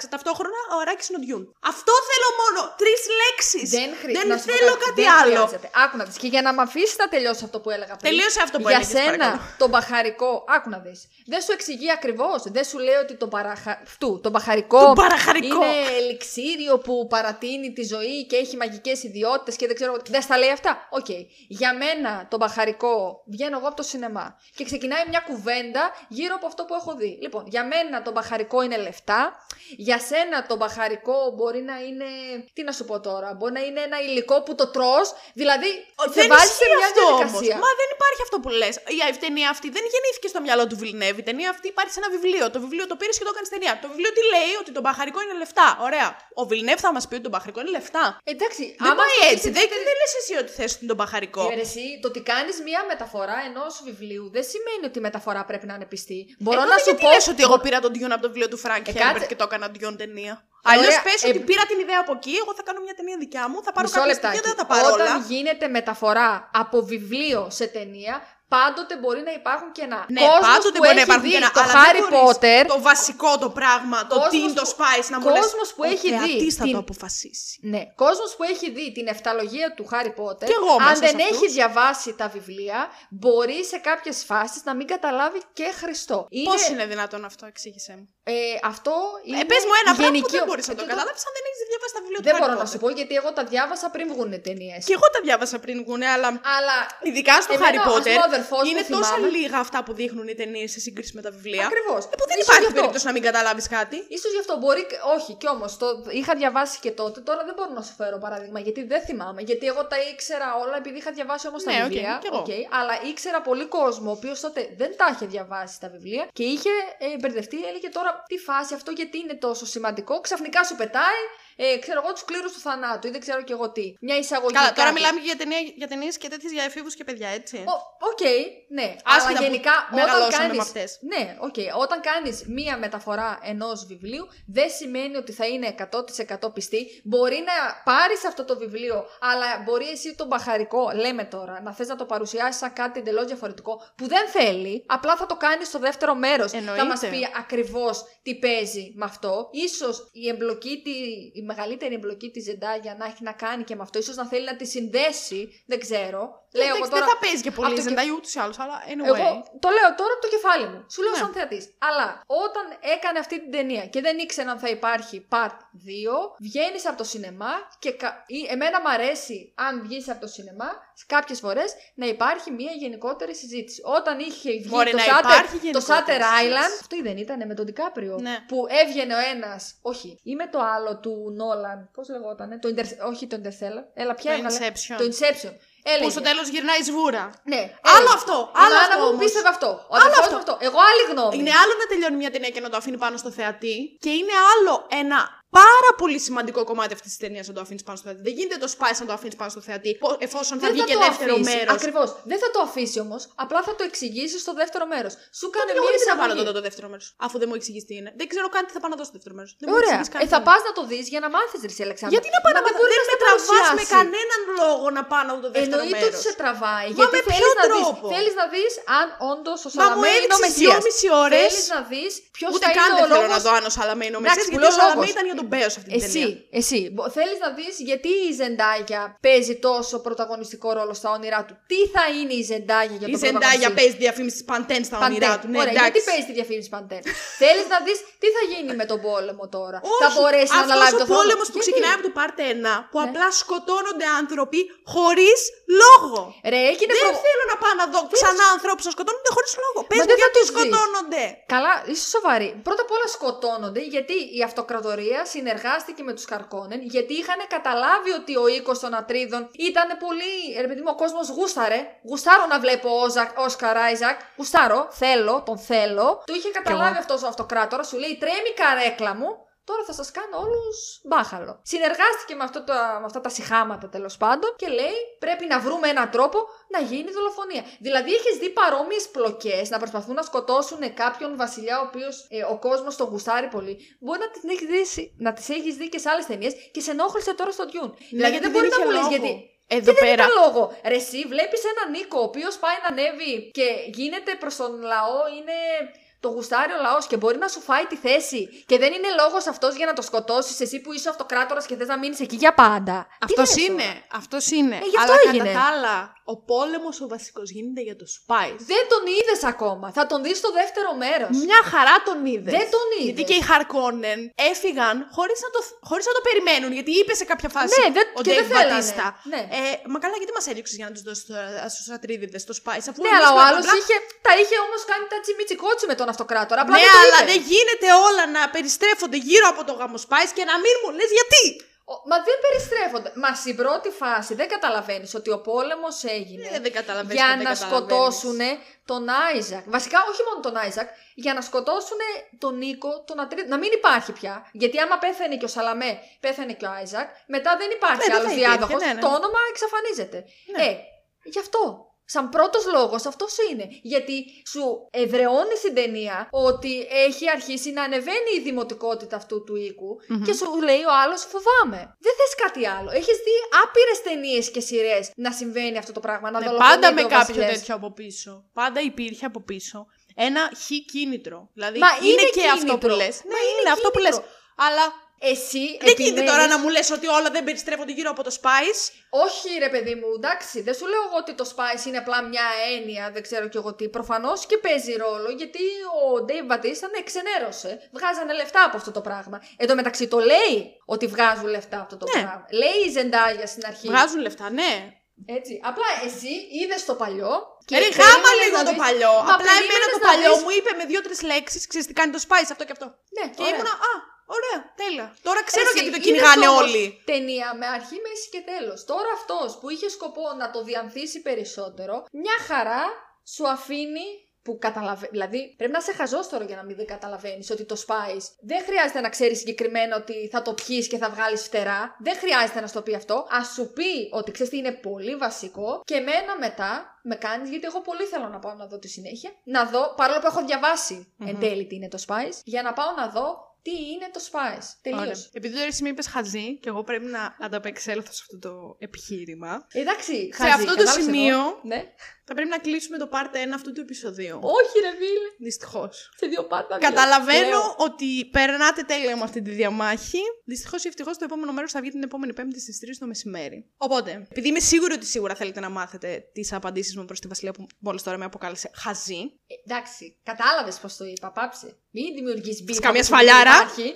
Ταυτόχρονα ο Αράκης είναι ο Ντιούν. Αυτό θέλω μόνο. Τρεις λέξεις. Δεν, χρει... δεν να σου πω θέλω κάτι δεν άλλο. χρειάζεται. Άκου να δεις. Και για να με αφήσεις να τελειώσω αυτό που έλεγα πριν. Τελείωσε αυτό που Για έλεγες, σένα, παρακαλώ. το μπαχαρικό. Άκου να δεις. Δεν σου εξηγεί ακριβώς. Δεν σου λέει ότι το, παραχα... Φτού, το μπαχαρικό Το παραχαρικό. είναι ελιξίριο που παρατείνει τη ζωή και έχει μαγικές ιδιότητες και δεν ξέρω. Δεν στα λέει αυτά; Οκ. Για μένα το μπαχαρικό βγαίνω εγώ από το σινεμά και ξεκινάει μια κουβέντα γύρω από αυτό που έχω δει. Λοιπόν, για μένα το μπαχαρικό είναι λεφτά. Για σένα το μπαχαρικό μπορεί να είναι. Τι να σου πω τώρα. Μπορεί να είναι ένα υλικό που το τρως Δηλαδή, σε δεν βάζει σε ισχύει μια αυτό όμως. διαδικασία. Μα δεν υπάρχει αυτό που λες. Η ταινία αυτή δεν γεννήθηκε στο μυαλό του Βιλνέβ. Η ταινία αυτή υπάρχει σε ένα βιβλίο. Το βιβλίο το πήρες και το έκανες ταινία. Το βιβλίο τι λέει, ότι το μπαχαρικό είναι λεφτά. Ωραία. Ο Βιλνέβ θα μας πει ότι το μπαχαρικό είναι λεφτά. Εντάξει, Δεν άμα πάει στο έτσι. δεις Δεν, έτσι, δεν λες εσύ ότι θες ότι είναι το μπαχαρικό. Ε, ρε, εσύ, το ότι κάνεις μία μεταφορά ενός βιβλίου δεν σημαίνει ότι η μεταφορά πρέπει να είναι πιστή. Μπορώ Ε, να τότε σου γιατί πω. λες ότι εγώ πήρα το Dune από το βιβλίο του Φρανκ Ε, Χέρμπερτ κάτσε. και το έκανα Dune ταινία. Ε, Αλλιώς ωραία, πες ε, ότι πήρα την ιδέα από εκεί, εγώ θα κάνω μια ταινία δικιά μου, θα πάρω Μισό κάποια λεπτάκι. στοιχεία, δεν θα τα πάρω Όταν όλα. γίνεται μεταφορά από βιβλίο σε ταινία, πάντοτε μπορεί να υπάρχουν κενά. Ναι, Κόσμος πάντοτε που μπορεί να έχει υπάρχουν δει και ένα το αλλά Harry δεν μπορείς Potter. Το βασικό το πράγμα, το τι είναι το που- Spice να μου λες, κόσμος που ο έχει δει θεατής θα την- το αποφασίσει. Ναι, κόσμος που έχει δει την εφταλογία του Χάρι Πότερ, Κι εγώ αν μέσα δεν σε αυτούς. έχει διαβάσει τα βιβλία, μπορεί σε κάποιες φάσεις να μην καταλάβει και Χριστό. Είναι, Πώς είναι δυνατόν αυτό, εξήγησέ μου. Ε, αυτό είναι Ε, πες μου ένα η πράγμα που γενική... δεν μπορείς να Ε, το καταλάβεις αν δεν έχεις διαβάσει τα βιβλία του Δεν Harry μπορώ να Potter. σου πω γιατί εγώ τα διάβασα πριν βγουν ταινίες. Και εγώ τα διάβασα πριν βγουνε, αλλά Αλλά ειδικά στο Εμένα, Harry ας Potter πούμε, ο αδερφός μου είναι τόσο θυμάμαι. λίγα αυτά που δείχνουν οι ταινίες σε σύγκριση με τα βιβλία. Ακριβώς. Ε, που δεν υπάρχει περίπτωση να μην καταλάβεις κάτι. Ίσως γι' αυτό μπορεί. και- Όχι, κι όμως το είχα διαβάσει και τότε. Τώρα δεν μπορώ να σου φέρω παράδειγμα γιατί δεν θυμάμαι. Γιατί εγώ τα ήξερα όλα επειδή είχα διαβάσει όμως τα Ναι, οκ, βιβλία. κι εγώ. οκ, αλλά ήξερα πολύ κόσμο ο οποίος τότε δεν τα είχε διαβάσει τα βιβλία και είχε ε, μπερδευτεί. Έλεγε τώρα τι φάση αυτό, γιατί είναι τόσο σημαντικό. Ξαφνικά σου πετάει, ε, ξέρω εγώ, τους κλήρους του θανάτου ή δεν ξέρω κι εγώ τι. Μια εισαγωγή. Καλά, τώρα κάτι. μιλάμε και για, ταινία, για ταινίες και τέτοιες για εφήβους και παιδιά, έτσι. Ο- Οκ, ναι. Άσχετα αλλά που γενικά όταν μεγαλώσαμε κάνεις, με αυτές. Ναι, οκ. Όταν κάνεις μία μεταφορά ενός βιβλίου δεν σημαίνει ότι θα είναι 100% πιστή. Μπορεί να πάρεις αυτό το βιβλίο, αλλά μπορεί εσύ το μπαχαρικό, λέμε τώρα, να θες να το παρουσιάσεις σαν κάτι εντελώς διαφορετικό που δεν θέλει, απλά θα το κάνεις στο δεύτερο μέρος. Θα Εννοείται. μας πει ακριβώς τι παίζει με αυτό. Ίσως η εμπλοκή, τη, η μεγαλύτερη εμπλοκή της Ζεντάγια να έχει να κάνει και με αυτό. Ίσως να θέλει να τη συνδέσει, δεν ξέρω. Λέω εγώ Εντάξει, τώρα... Δεν θα παίζει και πολύ από το Ζεντάγι ούτως ή άλλως, αλλά anyway. Εγώ το λέω τώρα από το κεφάλι μου. Σου λέω Ναι. σαν θεατής. Αλλά όταν έκανε αυτή την ταινία και δεν ήξερα αν θα υπάρχει part 2, βγαίνεις από το σινεμά και κα... ή, εμένα μου αρέσει αν βγεις από το σινεμά κάποιες φορές να υπάρχει μια γενικότερη συζήτηση. Όταν είχε βγει Μπορεί το, να Shutter, υπάρχει το γενικότερη Shutter συζήτηση. Island, αυτό δεν ήταν με τον Ντικάπριο. Ναι. Που έβγαινε ο ένας. Όχι, ή με το άλλο του Νόλαν. Πώς λεγότανε. Το Inter... Όχι το Interstellar. Έλα, ποια Το έβγαλε; Inception. Το Inception. Που Έλεγε. στο τέλος γυρνάει σβούρα. Ναι, Άλλο έλεγε. αυτό, Η άλλο μάνα αυτό μου όμως. πίστευε αυτό. Ο Άλλο αδερφός αυτό. μου αυτό. Εγώ άλλη γνώμη. Είναι άλλο να τελειώνει μια ταινία και να το αφήνει πάνω στο θεατή. Και είναι άλλο ένα πάρα πολύ σημαντικό κομμάτι αυτής της ταινίας να το αφήνεις πάνω στο θεατή. Δεν γίνεται το spice να το αφήνεις πάνω στο θεατή πο- εφόσον θα δεν βγει θα και το δεύτερο αφήσεις. μέρος. Ακριβώς. Δεν θα το αφήσει όμως. Απλά θα το εξηγήσεις στο δεύτερο μέρος. Σου κάνει Εγώ μία γιατί να πάω να εισαγωγή. δω το δεύτερο μέρος, αφού δεν μου εξηγήσει τι είναι. Δεν ξέρω καν τι θα πάω να δω στο δεύτερο μέρος. Δεν μου Ωραία. εξηγείς καν Ε, τι θα είναι. πας να το δεις για να μάθεις, Ρισή Αλεξάνδρα. Γιατί να πάω να Μα μάθω, μπορείς δεν να με στα τραβάς με παρουσιάσεις. κανέναν λόγο να πάω να δω το δεύτερο Εννοείται ότι μέρος. σε τραβάει. Μα γιατί με θέλεις ποιο να δεις, τρόπο; θέλεις να δεις αν όντως ο Μα μου Σαλαμέ είναι ο έδειξες Μεσσίας. δυόμιση ώρες. Θέλεις να δεις ποιος Ούτε θα καν είναι δεν ο θέλω να λόγος δω αν ο Σαλαμέ είναι ο Εντάξει, Μεσσίας, που γιατί ο λέω Σαλαμέ λόγος. ήταν για τον Μπέο σε αυτή την Εσύ, ταινία. εσύ. Μπο- Θέλεις να δεις γιατί η Ζεντάγια παίζει τόσο πρωταγωνιστικό ρόλο στα όνειρά του. Τι θα είναι η Ζεντάγια για Η τον Ζεντάγια πρωταγωνιστή; παίζει διαφήμιση Παντέν στα Παντέν. όνειρά του. Ναι, Ωραία, εντάξει. γιατί παίζει τη διαφήμιση Παντέν. (laughs) Θέλεις να δεις τι θα γίνει με τον πόλεμο τώρα; Όχι, θα μπορέσει να αυτός αναλάβει ο το θρόνο; πόλεμος που Γιατί; ξεκινάει από το Part 1, που Ναι. απλά σκοτώνονται άνθρωποι χωρίς λόγο. Ρε, έγινε Δεν προ... θέλω να πάω να δω ξανά ανθρώπους να σκοτώνονται χωρίς λόγο. Πες Μα μου δεν θα γιατί τους δεις. σκοτώνονται. Καλά, είσαι σοβαρή. Πρώτα απ' όλα σκοτώνονται γιατί η αυτοκρατορία συνεργάστηκε με τους Καρκόνεν, γιατί είχαν καταλάβει ότι ο οίκος των Ατρίδων ήταν πολύ. Ρε παιδί μου, ο κόσμος γούσταρε. Γουστάρω να βλέπω Όσκαρ Άιζακ. Γουστάρω, θέλω, τον θέλω. Το είχε καταλάβει αυτός ο αυτοκράτορας, σου λέει τρέμει η καρέκλα μου. Τώρα θα σας κάνω όλους μπάχαλο. Συνεργάστηκε με, αυτό το, με αυτά τα συχάματα τέλος πάντων και λέει πρέπει να βρούμε έναν τρόπο να γίνει δολοφονία. Δηλαδή έχεις δει παρόμοιες πλοκές να προσπαθούν να σκοτώσουν κάποιον βασιλιά ο οποίος ο κόσμος τον γουστάρει πολύ. Μπορεί να τι έχεις δει, να τις έχεις δει και σε άλλες ταινίες και σε ενόχλησε τώρα στο Dune. δηλαδή γιατί δεν μπορεί είχε να μου λε λόγο. γιατί. Εδώ δεν πέρα. έχει λόγο. Ρε, εσύ βλέπεις έναν Νίκο ο οποίος πάει να ανέβει και γίνεται προς τον λαό, είναι το γουστάρει ο λαός και μπορεί να σου φάει τη θέση. Και δεν είναι λόγος αυτός για να το σκοτώσεις εσύ που είσαι αυτοκράτορας και θες να μείνεις εκεί για πάντα. Τι Αυτός λες είναι. τώρα; Αυτός είναι. Ε, γι' αυτό Αλλά έγινε. κατά τα άλλα, ο πόλεμος ο βασικός γίνεται για το Spice. Δεν τον είδες ακόμα. Θα τον δεις στο δεύτερο μέρος. Μια χαρά τον είδες. Δεν τον είδες. Γιατί και οι Χαρκόνεν έφυγαν χωρίς να, το, χωρίς να το περιμένουν. Γιατί είπε σε κάποια φάση Ναι, δεν- ο και δεν Dave θέλανε. Bautista. Ναι. Ε, μα καλά, γιατί μας έδιωξε για να τους δώσεις στους Ατρείδες το Spice. Αφού Ναι, εμείς αλλά ο μπλα, μπλα, άλλος μπλα. είχε, τα είχε όμως κάνει τα τσιμιτσικότσι με τον αυτοκράτορα. Απλά Ναι, δεν το αλλά είπε. δεν γίνεται όλα να περιστρέφονται γύρω από το γαμο Spice και να μην μου λες γιατί. Ο- Μα δεν περιστρέφονται. Μας στην πρώτη φάση δεν καταλαβαίνεις ότι ο πόλεμος έγινε Ε, δεν καταλαβαίνεις για και δεν να καταλαβαίνεις. σκοτώσουν τον Άιζακ. Βασικά, όχι μόνο τον Άιζακ, για να σκοτώσουν τον οίκο των Ατρείδη. Να μην υπάρχει πια. Γιατί άμα πέθανε και ο Σαλαμέ, πέθανε και ο Άιζακ, μετά δεν υπάρχει Ναι, δεν άλλος θα υπήρχε, διάδοχος. ναι, ναι. Το όνομα εξαφανίζεται. Ναι. Ε, γι' αυτό. Σαν πρώτος λόγος αυτός είναι. Γιατί σου εδρεώνει στην ταινία ότι έχει αρχίσει να ανεβαίνει η δημοτικότητα αυτού του οίκου και σου λέει ο άλλος φοβάμαι. Δεν θες κάτι άλλο. Έχεις δει άπειρες ταινίες και σειρές να συμβαίνει αυτό το πράγμα. Να Ναι, δολοφονείται πάντα με ο κάποιο βασιλιάς. τέτοιο από πίσω. Πάντα υπήρχε από πίσω ένα χ κίνητρο. Δηλαδή Μα είναι, είναι και αυτό που κίνητρο. λες. Μα Ναι, είναι είναι αυτό που λες. κίνητρο. Αλλά Εσύ δεν γίνεται επιμένεις- τώρα να μου λες ότι όλα δεν περιστρέφονται γύρω από το Spice. Όχι, ρε παιδί μου, εντάξει. Δεν σου λέω εγώ ότι το Spice είναι απλά μια έννοια, δεν ξέρω κι εγώ τι. Προφανώς και παίζει ρόλο, γιατί ο Dave Batista ναι, ξενέρωσε. Βγάζανε λεφτά από αυτό το πράγμα. Εν τω μεταξύ το λέει ότι βγάζουν λεφτά από αυτό το Ναι. πράγμα. Λέει η Ζεντάγια στην αρχή. Βγάζουν λεφτά, ναι. Έτσι. Απλά εσύ είδες το παλιό. Και ρε, περίμενες γάμα να λίγο το δεις- παλιό. Μα Απλά εμένα περίμενες το να παλιό δεις- μου είπε με δύο-τρεις λέξεις, ξέρεις τι κάνει το Spice, αυτό και αυτό. Ναι, Και ωραία. ήμουνα, α, ωραία, τέλεια. Τώρα ξέρω Εσύ γιατί το είδες κυνηγάνε όμως όλοι. Ταινία με αρχή, μέση και τέλος. Τώρα αυτός που είχε σκοπό να το διανθίσει περισσότερο, μια χαρά σου αφήνει που καταλαβαίνει. Δηλαδή, πρέπει να σε χαζός τώρα για να μην δεν καταλαβαίνεις ότι το Spice δεν χρειάζεται να ξέρεις συγκεκριμένα ότι θα το πιεις και θα βγάλεις φτερά. Δεν χρειάζεται να σου το πει αυτό. Α σου πει ότι ξέρεις τι είναι πολύ βασικό και εμένα μετά με κάνεις, γιατί εγώ πολύ θέλω να πάω να δω τη συνέχεια. Να δω, παρόλο που έχω διαβάσει εν τέλει τι είναι το Spice, για να πάω να δω τι είναι το Spice. Τελείως. Ωραία. Επειδή τώρα εσύ με είπες χαζή και εγώ πρέπει να ανταπεξέλθω σε αυτό το επιχείρημα. Εντάξει, Σε χαζή, αυτό το κατάλαβες σημείο- εδώ. Ναι. Θα πρέπει να κλείσουμε το part 1 αυτού του επεισοδίου. Όχι, ρε φίλε. Δυστυχώς. Σε δύο πάρτα. Καταλαβαίνω Λέω. ότι περνάτε τέλεια με αυτή τη διαμάχη. Δυστυχώς ή ευτυχώς το επόμενο μέρος θα βγει την επόμενη Πέμπτη στις 3 το μεσημέρι. Οπότε, επειδή είμαι σίγουρη ότι σίγουρα θέλετε να μάθετε τις απαντήσεις μου προς τη Βασιλεία που μόλις τώρα με αποκάλεσε χαζή. Ε, εντάξει, κατάλαβες πώς το είπα, πάψε. Μην δημιουργείς μπίφ. καμία από εκεί που σφαλιάρα. Υπάρχει.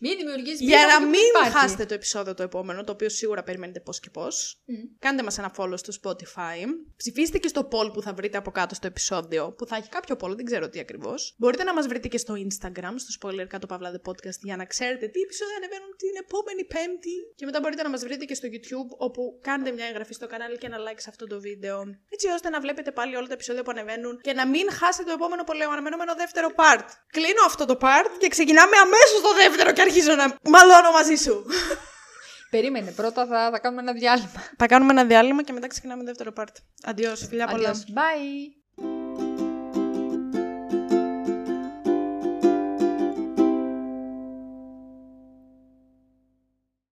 Μην δημιουργεί μπίφ. Για από να εκεί που μην υπάρχει. χάσετε το επεισόδιο το επόμενο, το οποίο σίγουρα περιμένετε πώς και πώς, Μμ. κάντε μας ένα follow στο Spotify. Ψηφίστε και στο poll που θα βρείτε από κάτω στο επεισόδιο, που θα έχει κάποιο poll, δεν ξέρω τι ακριβώς. Μπορείτε να μας βρείτε και στο Instagram, στο spoiler κάτω παύλα the podcast, για να ξέρετε τι επεισόδια ανεβαίνουν την επόμενη Πέμπτη. Και μετά μπορείτε να μας βρείτε και στο YouTube, όπου κάντε μια εγγραφή στο κανάλι και ένα like σε αυτό το βίντεο. Έτσι ώστε να βλέπετε πάλι όλα τα επεισόδια που ανεβαίνουν και να μην χάσετε το επόμενο πολύ αναμενόμενο δεύτερο part. Κλείνω αυτό το part και ξεκινάμε αμέσως το δεύτερο και αρχίζω να μαλώνω μαζί σου. Περίμενε, πρώτα θα, θα κάνουμε ένα διάλειμμα. Θα κάνουμε ένα διάλειμμα και μετά ξεκινάμε το δεύτερο part. Αντιός, φιλιά πολλά. Adios. Bye.